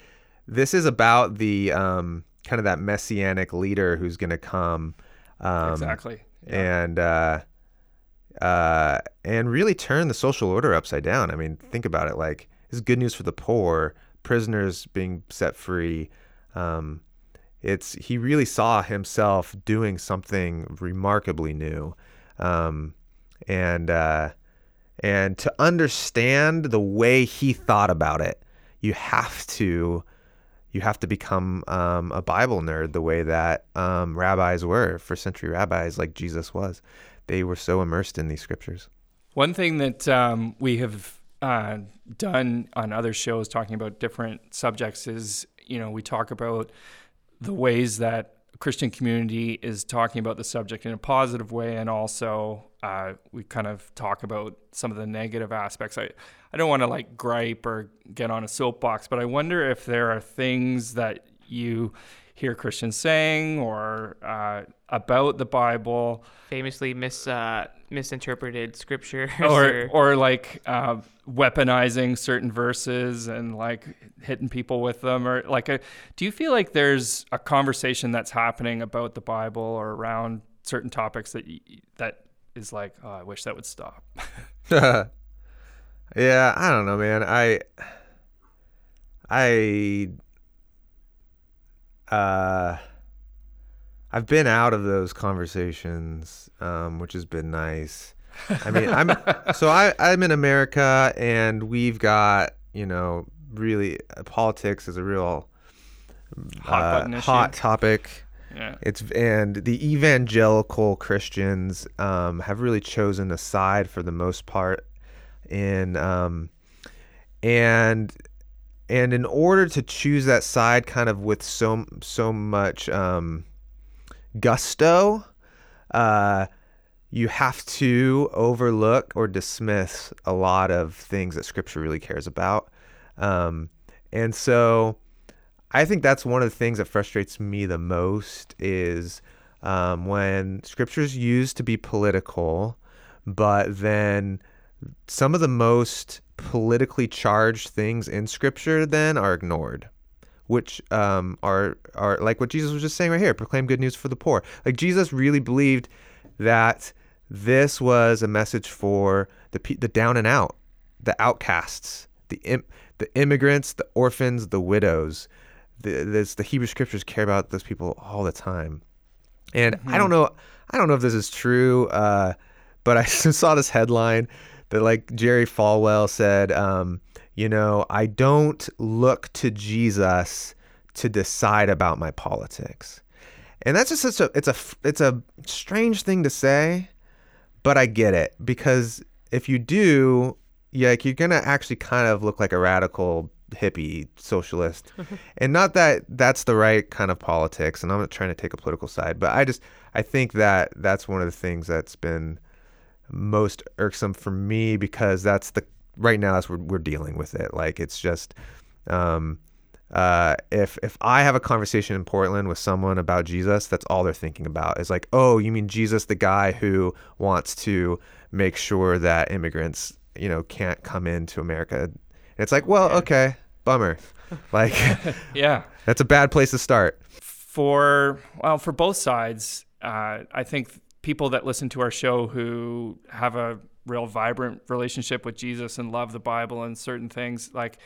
this is about the um, kind of that messianic leader who's going to come um,
exactly.
and uh, uh, and really turn the social order upside down. I mean, think about it. Like this is good news for the poor, prisoners being set free. Um, it's he really saw himself doing something remarkably new, um, and uh, and to understand the way he thought about it, you have to you have to become um, a Bible nerd the way that um, rabbis were, first century rabbis like Jesus was. They were so immersed in these scriptures.
One thing that um, we have uh, done on other shows talking about different subjects is, you know, we talk about the ways that Christian community is talking about the subject in a positive way, and also uh, we kind of talk about some of the negative aspects. I, I don't want to like gripe or get on a soapbox, but I wonder if there are things that you hear Christians saying or uh, about the Bible
Famously mis uh, misinterpreted scripture. [LAUGHS]
or or like uh, weaponizing certain verses and like hitting people with them or like a, do you feel like there's a conversation that's happening about the bible or around certain topics that y- that is like oh i wish that would stop [LAUGHS]
yeah, I don't know, man. I I uh I've been out of those conversations, um, which has been nice. I mean, I'm [LAUGHS] so I I'm in America, and we've got you know really uh, politics is a real
Hot
uh, hot topic.
yeah
It's and the evangelical Christians um, have really chosen a side for the most part, in um, and and in order to choose that side, kind of with so so much um, gusto, uh, you have to overlook or dismiss a lot of things that Scripture really cares about, um, and so. I think that's one of the things that frustrates me the most is um, when scripture is used to be political, but then some of the most politically charged things in scripture then are ignored, which um, are are like what Jesus was just saying right here: proclaim good news for the poor. Like Jesus really believed that this was a message for the the down and out, the outcasts, the Im- the immigrants, the orphans, the widows the, this, the Hebrew scriptures care about those people all the time. And I don't know, I don't know if this is true, uh, but I [LAUGHS] saw this headline that like Jerry Falwell said, um, you know, I don't look to Jesus to decide about my politics. And that's just such a, it's a, it's a strange thing to say, but I get it because if you do, yeah, like you're gonna actually kind of look like a radical hippie socialist [LAUGHS] and not that that's the right kind of politics and i'm not trying to take a political side but i just i think that that's one of the things that's been most irksome for me because that's the right now that's what we're dealing with it like it's just um uh, if if I have a conversation in Portland with someone about Jesus, that's all they're thinking about is like, oh, you mean Jesus, the guy who wants to make sure that immigrants, you know, can't come into America. And it's like, well, okay, bummer. [LAUGHS] Like, [LAUGHS]
yeah
that's a bad place to start.
for well for both sides uh, i think people that listen to our show who have a real vibrant relationship with jesus and love the bible and certain things like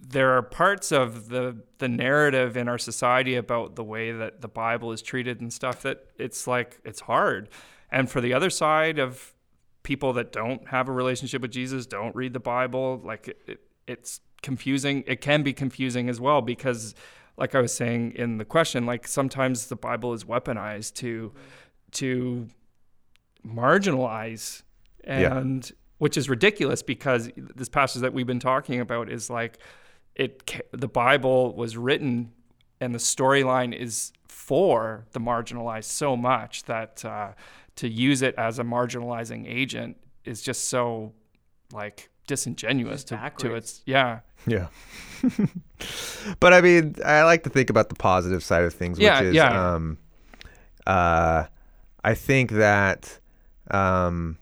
there are parts of the the narrative in our society about the way that the bible is treated and stuff that it's like it's hard. And for the other side of people that don't have a relationship with jesus don't read the bible like it, it, it's confusing. It can be confusing as well because like I was saying in the question, like sometimes the Bible is weaponized to to marginalize and yeah. which is ridiculous because this passage that we've been talking about is like it the Bible was written and the storyline is for the marginalized so much that uh, to use it as a marginalizing agent is just so like disingenuous to, to its yeah
yeah [LAUGHS] but i mean i like to think about the positive side of things which yeah, is yeah. um uh i think that um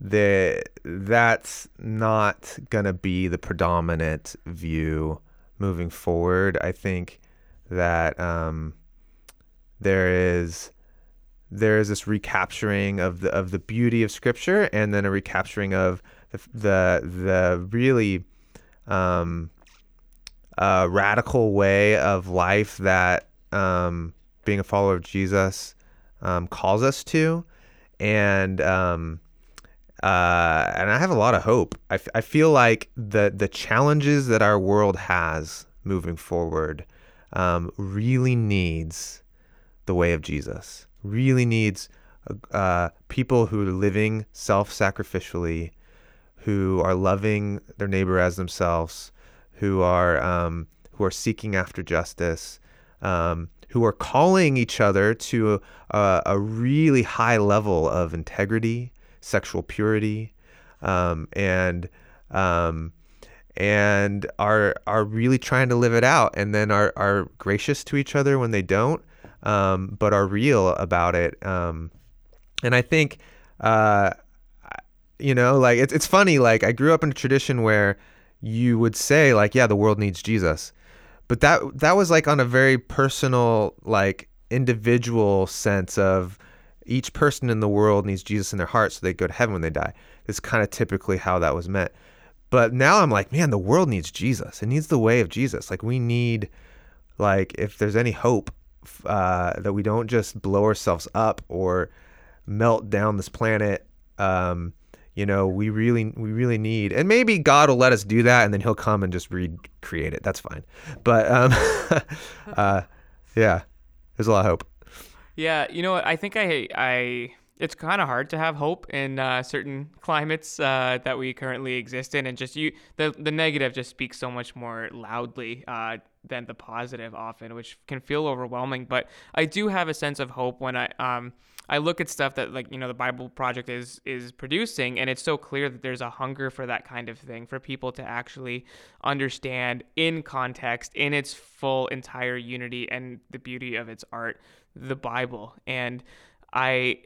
the that's not gonna be the predominant view moving forward. I think that um there is there is this recapturing of the of the beauty of scripture and then a recapturing of the the, the really um, uh, radical way of life that um, being a follower of Jesus um, calls us to and um, uh, and I have a lot of hope. I, f- I feel like the the challenges that our world has moving forward um, really needs the way of Jesus really needs uh, people who are living self sacrificially, who are loving their neighbor as themselves, who are um, who are seeking after justice, um, who are calling each other to a, a, really high level of integrity, sexual purity, um, and um, and are are really trying to live it out, and then are are gracious to each other when they don't, um, but are real about it. Um, and I think, uh, you know, like it's it's funny. Like I grew up in a tradition where you would say like, yeah, the world needs Jesus, but that that was like on a very personal, like individual sense of each person in the world needs Jesus in their heart so they go to heaven when they die. It's kind of typically how that was meant. But now I'm like, man, the world needs Jesus. It needs the way of Jesus. Like we need, like if there's any hope uh, that we don't just blow ourselves up or melt down this planet. Um, you know, we really, we really need, and maybe God will let us do that, and then He'll come and just recreate it. That's fine. But um, [LAUGHS] uh, yeah, there's a lot of hope.
Yeah, you know, I think I, I, it's kind of hard to have hope in uh, certain climates uh, that we currently exist in, and just you, the the negative just speaks so much more loudly uh, than the positive often, which can feel overwhelming. But I do have a sense of hope when I um I look at stuff that like you know the Bible Project is is producing, and it's so clear that there's a hunger for that kind of thing for people to actually understand in context, in its full entire unity and the beauty of its art, the Bible. And I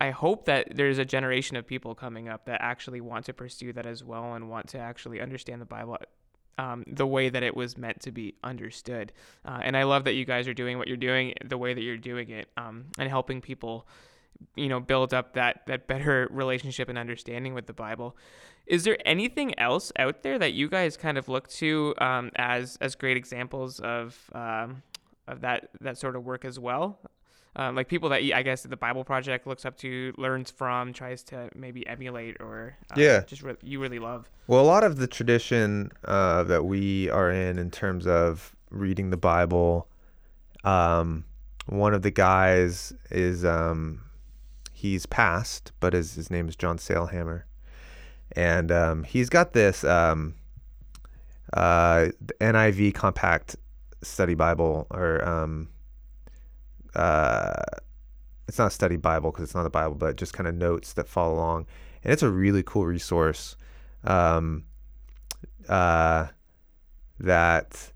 I hope that there's a generation of people coming up that actually want to pursue that as well and want to actually understand the Bible um, the way that it was meant to be understood. Uh, and I love that you guys are doing what you're doing the way that you're doing it um, and helping people, you know, build up that that better [LAUGHS] relationship and understanding with the Bible. Is there anything else out there that you guys kind of look to um, as as great examples of um, of that that sort of work as well? Um, like people that I guess the Bible Project looks up to, learns from, tries to maybe emulate, or uh, yeah, just re- you really love.
Well, a lot of the tradition uh, that we are in, in terms of reading the Bible, um, one of the guys is um, he's passed, but his his name is John Sailhamer, and um, he's got this um, uh, NIV compact study Bible or um, uh, it's not a study Bible because it's not a Bible, but just kind of notes that follow along, and it's a really cool resource um, uh, that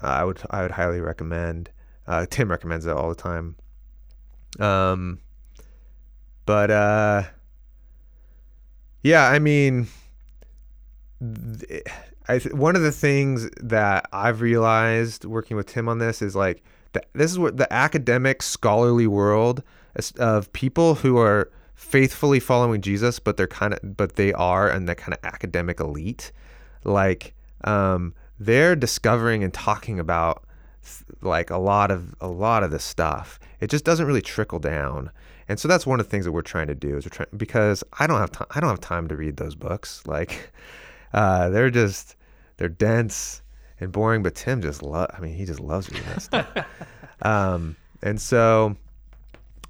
I would I would highly recommend. Uh, [LAUGHS] Tim recommends it all the time. Um, but uh, yeah, I mean, I one of the things that I've realized working with Tim on this is like this is what the academic scholarly world of people who are faithfully following Jesus, but they're kind of but they are and that kind of academic elite, like um, they're discovering and talking about like a lot of a lot of this stuff. It just doesn't really trickle down. And so that's one of the things that we're trying to do is we're trying because I don't have time I don't have time to read those books. Like [LAUGHS] uh, they're just they're dense and boring, but Tim just love. I mean, he just loves reading that stuff. [LAUGHS] um, and so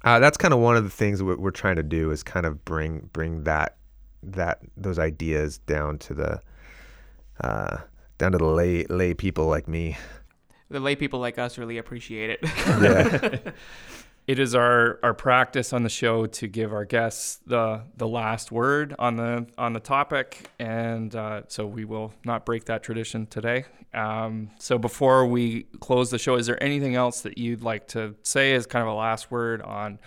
uh, that's kind of one of the things that we're trying to do is kind of bring bring that that those ideas down to the uh, down to the lay lay people like me.
The lay people like us really appreciate it.
Yeah. [LAUGHS]
It is our, our practice on the show to give our guests the the last word on the on the topic, and uh, so we will not break that tradition today. Um, so before we close the show, is there anything else that you'd like to say as kind of a last word on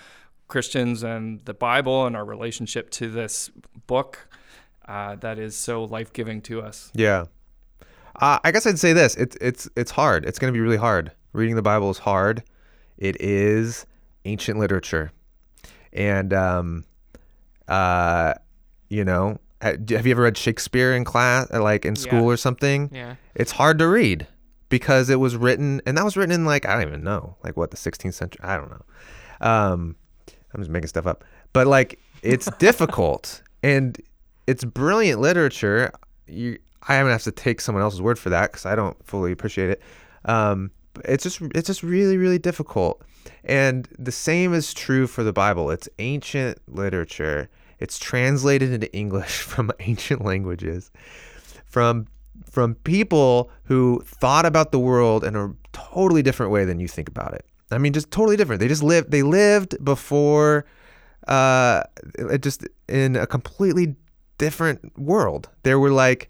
Christians and the Bible and our relationship to this book uh, that is so life giving to us?
Yeah. Uh, I guess I'd say this: it's it's it's hard. It's going to be really hard. Reading the Bible is hard. It is ancient literature, and um, uh, you know, have you ever read Shakespeare in class, uh, like in school
Yeah.
or something?
yeah.
It's hard to read because it was written, and that was written in like I don't even know, like what the 16th century. I don't know. Um, I'm just making stuff up, but like it's [LAUGHS] difficult and it's brilliant literature. You, I am gonna have to take someone else's word for that because I don't fully appreciate it. Um, it's just it's just really really difficult, and the same is true for the Bible. It's ancient literature. It's translated into English [LAUGHS] from ancient languages, from from people who thought about the world in a totally different way than you think about it. I mean, just totally different. They just lived. They lived before, uh, just in a completely different world. There were like,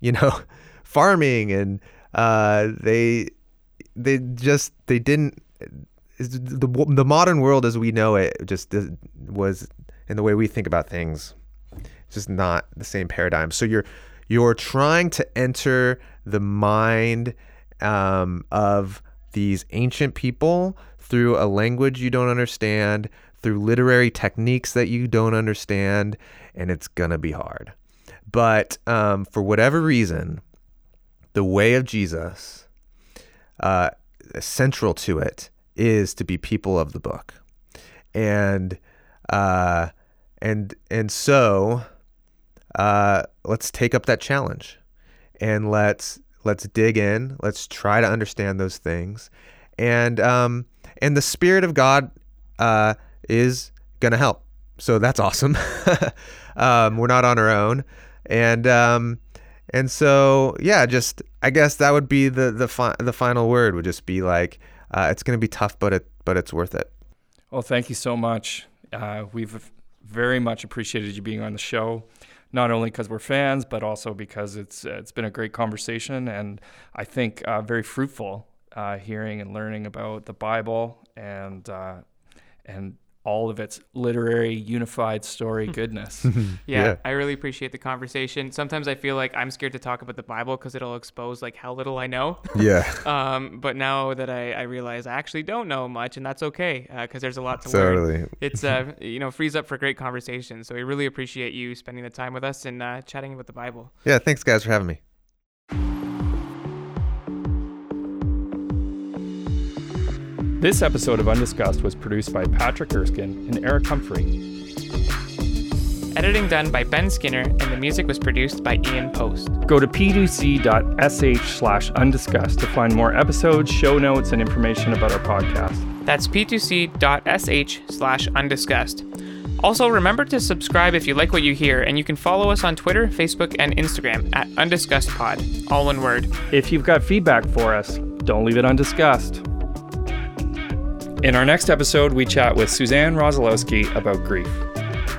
you know, [LAUGHS] farming, and uh, they they just they didn't. The the modern world as we know it just was in the way we think about things, just not the same paradigm. So you're you're trying to enter the mind um, of these ancient people through a language you don't understand, through literary techniques that you don't understand, and it's gonna be hard. But um, for whatever reason, the way of Jesus, uh, central to it, is to be people of the book, and uh, and and so uh, let's take up that challenge and let's let's dig in. Let's try to understand those things. And um and the spirit of god uh is gonna help. So that's awesome. [LAUGHS] Um we're not on our own. And um and so yeah just i guess that would be the the fi- the final word would just be like uh, it's gonna be tough but it but it's worth it
Well, thank you so much. Uh, we've very much appreciated you being on the show, not only because we're fans, but also because it's it's been a great conversation, and I think uh, very fruitful uh, hearing and learning about the Bible and uh, and all of its literary unified story [LAUGHS] goodness. [LAUGHS]
Yeah,
Yeah.
I really appreciate the conversation. Sometimes I feel like I'm scared to talk about the Bible because it'll expose like how little I know. [LAUGHS]
yeah
um, but now that I, I realize I actually don't know much, and that's okay because there's a lot to learn.
totally
It's uh, you know frees up for great conversation. So we really appreciate you spending the time with us and uh, chatting about the Bible.
yeah thanks guys for having me
this episode of Undiscussed was produced by Patrick Erskine and Eric Humphrey.
Editing done by Ben Skinner, and the music was produced by Ian Post.
Go to p2c.sh slash undiscussed to find more episodes, show notes, and information about our podcast.
That's p2c.sh slash undiscussed. Also, remember to subscribe if you like what you hear, and you can follow us on Twitter, Facebook, and Instagram at undiscussedpod, all one word.
If you've got feedback for us, don't leave it undiscussed. In our next episode, we chat with Suzanne Rosalowski about grief.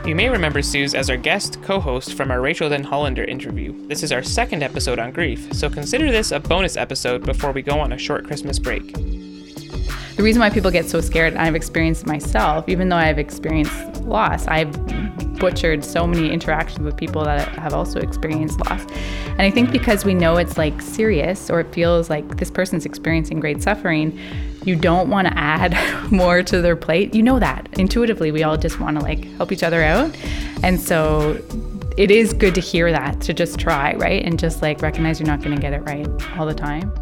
You may remember Suze as our guest co host from our Rachael Denhollander interview. This is our second episode on grief, so consider this a bonus episode before we go on a short Christmas break.
The reason why people get so scared, I've experienced myself, even though I've experienced loss, I've butchered so many interactions with people that have also experienced loss. And I think because we know it's like serious or it feels like this person's experiencing great suffering, you don't want to add [LAUGHS] more to their plate. You know that intuitively, we all just want to like help each other out. And so it is good to hear that, to just try, right? And just like recognize you're not going to get it right all the time.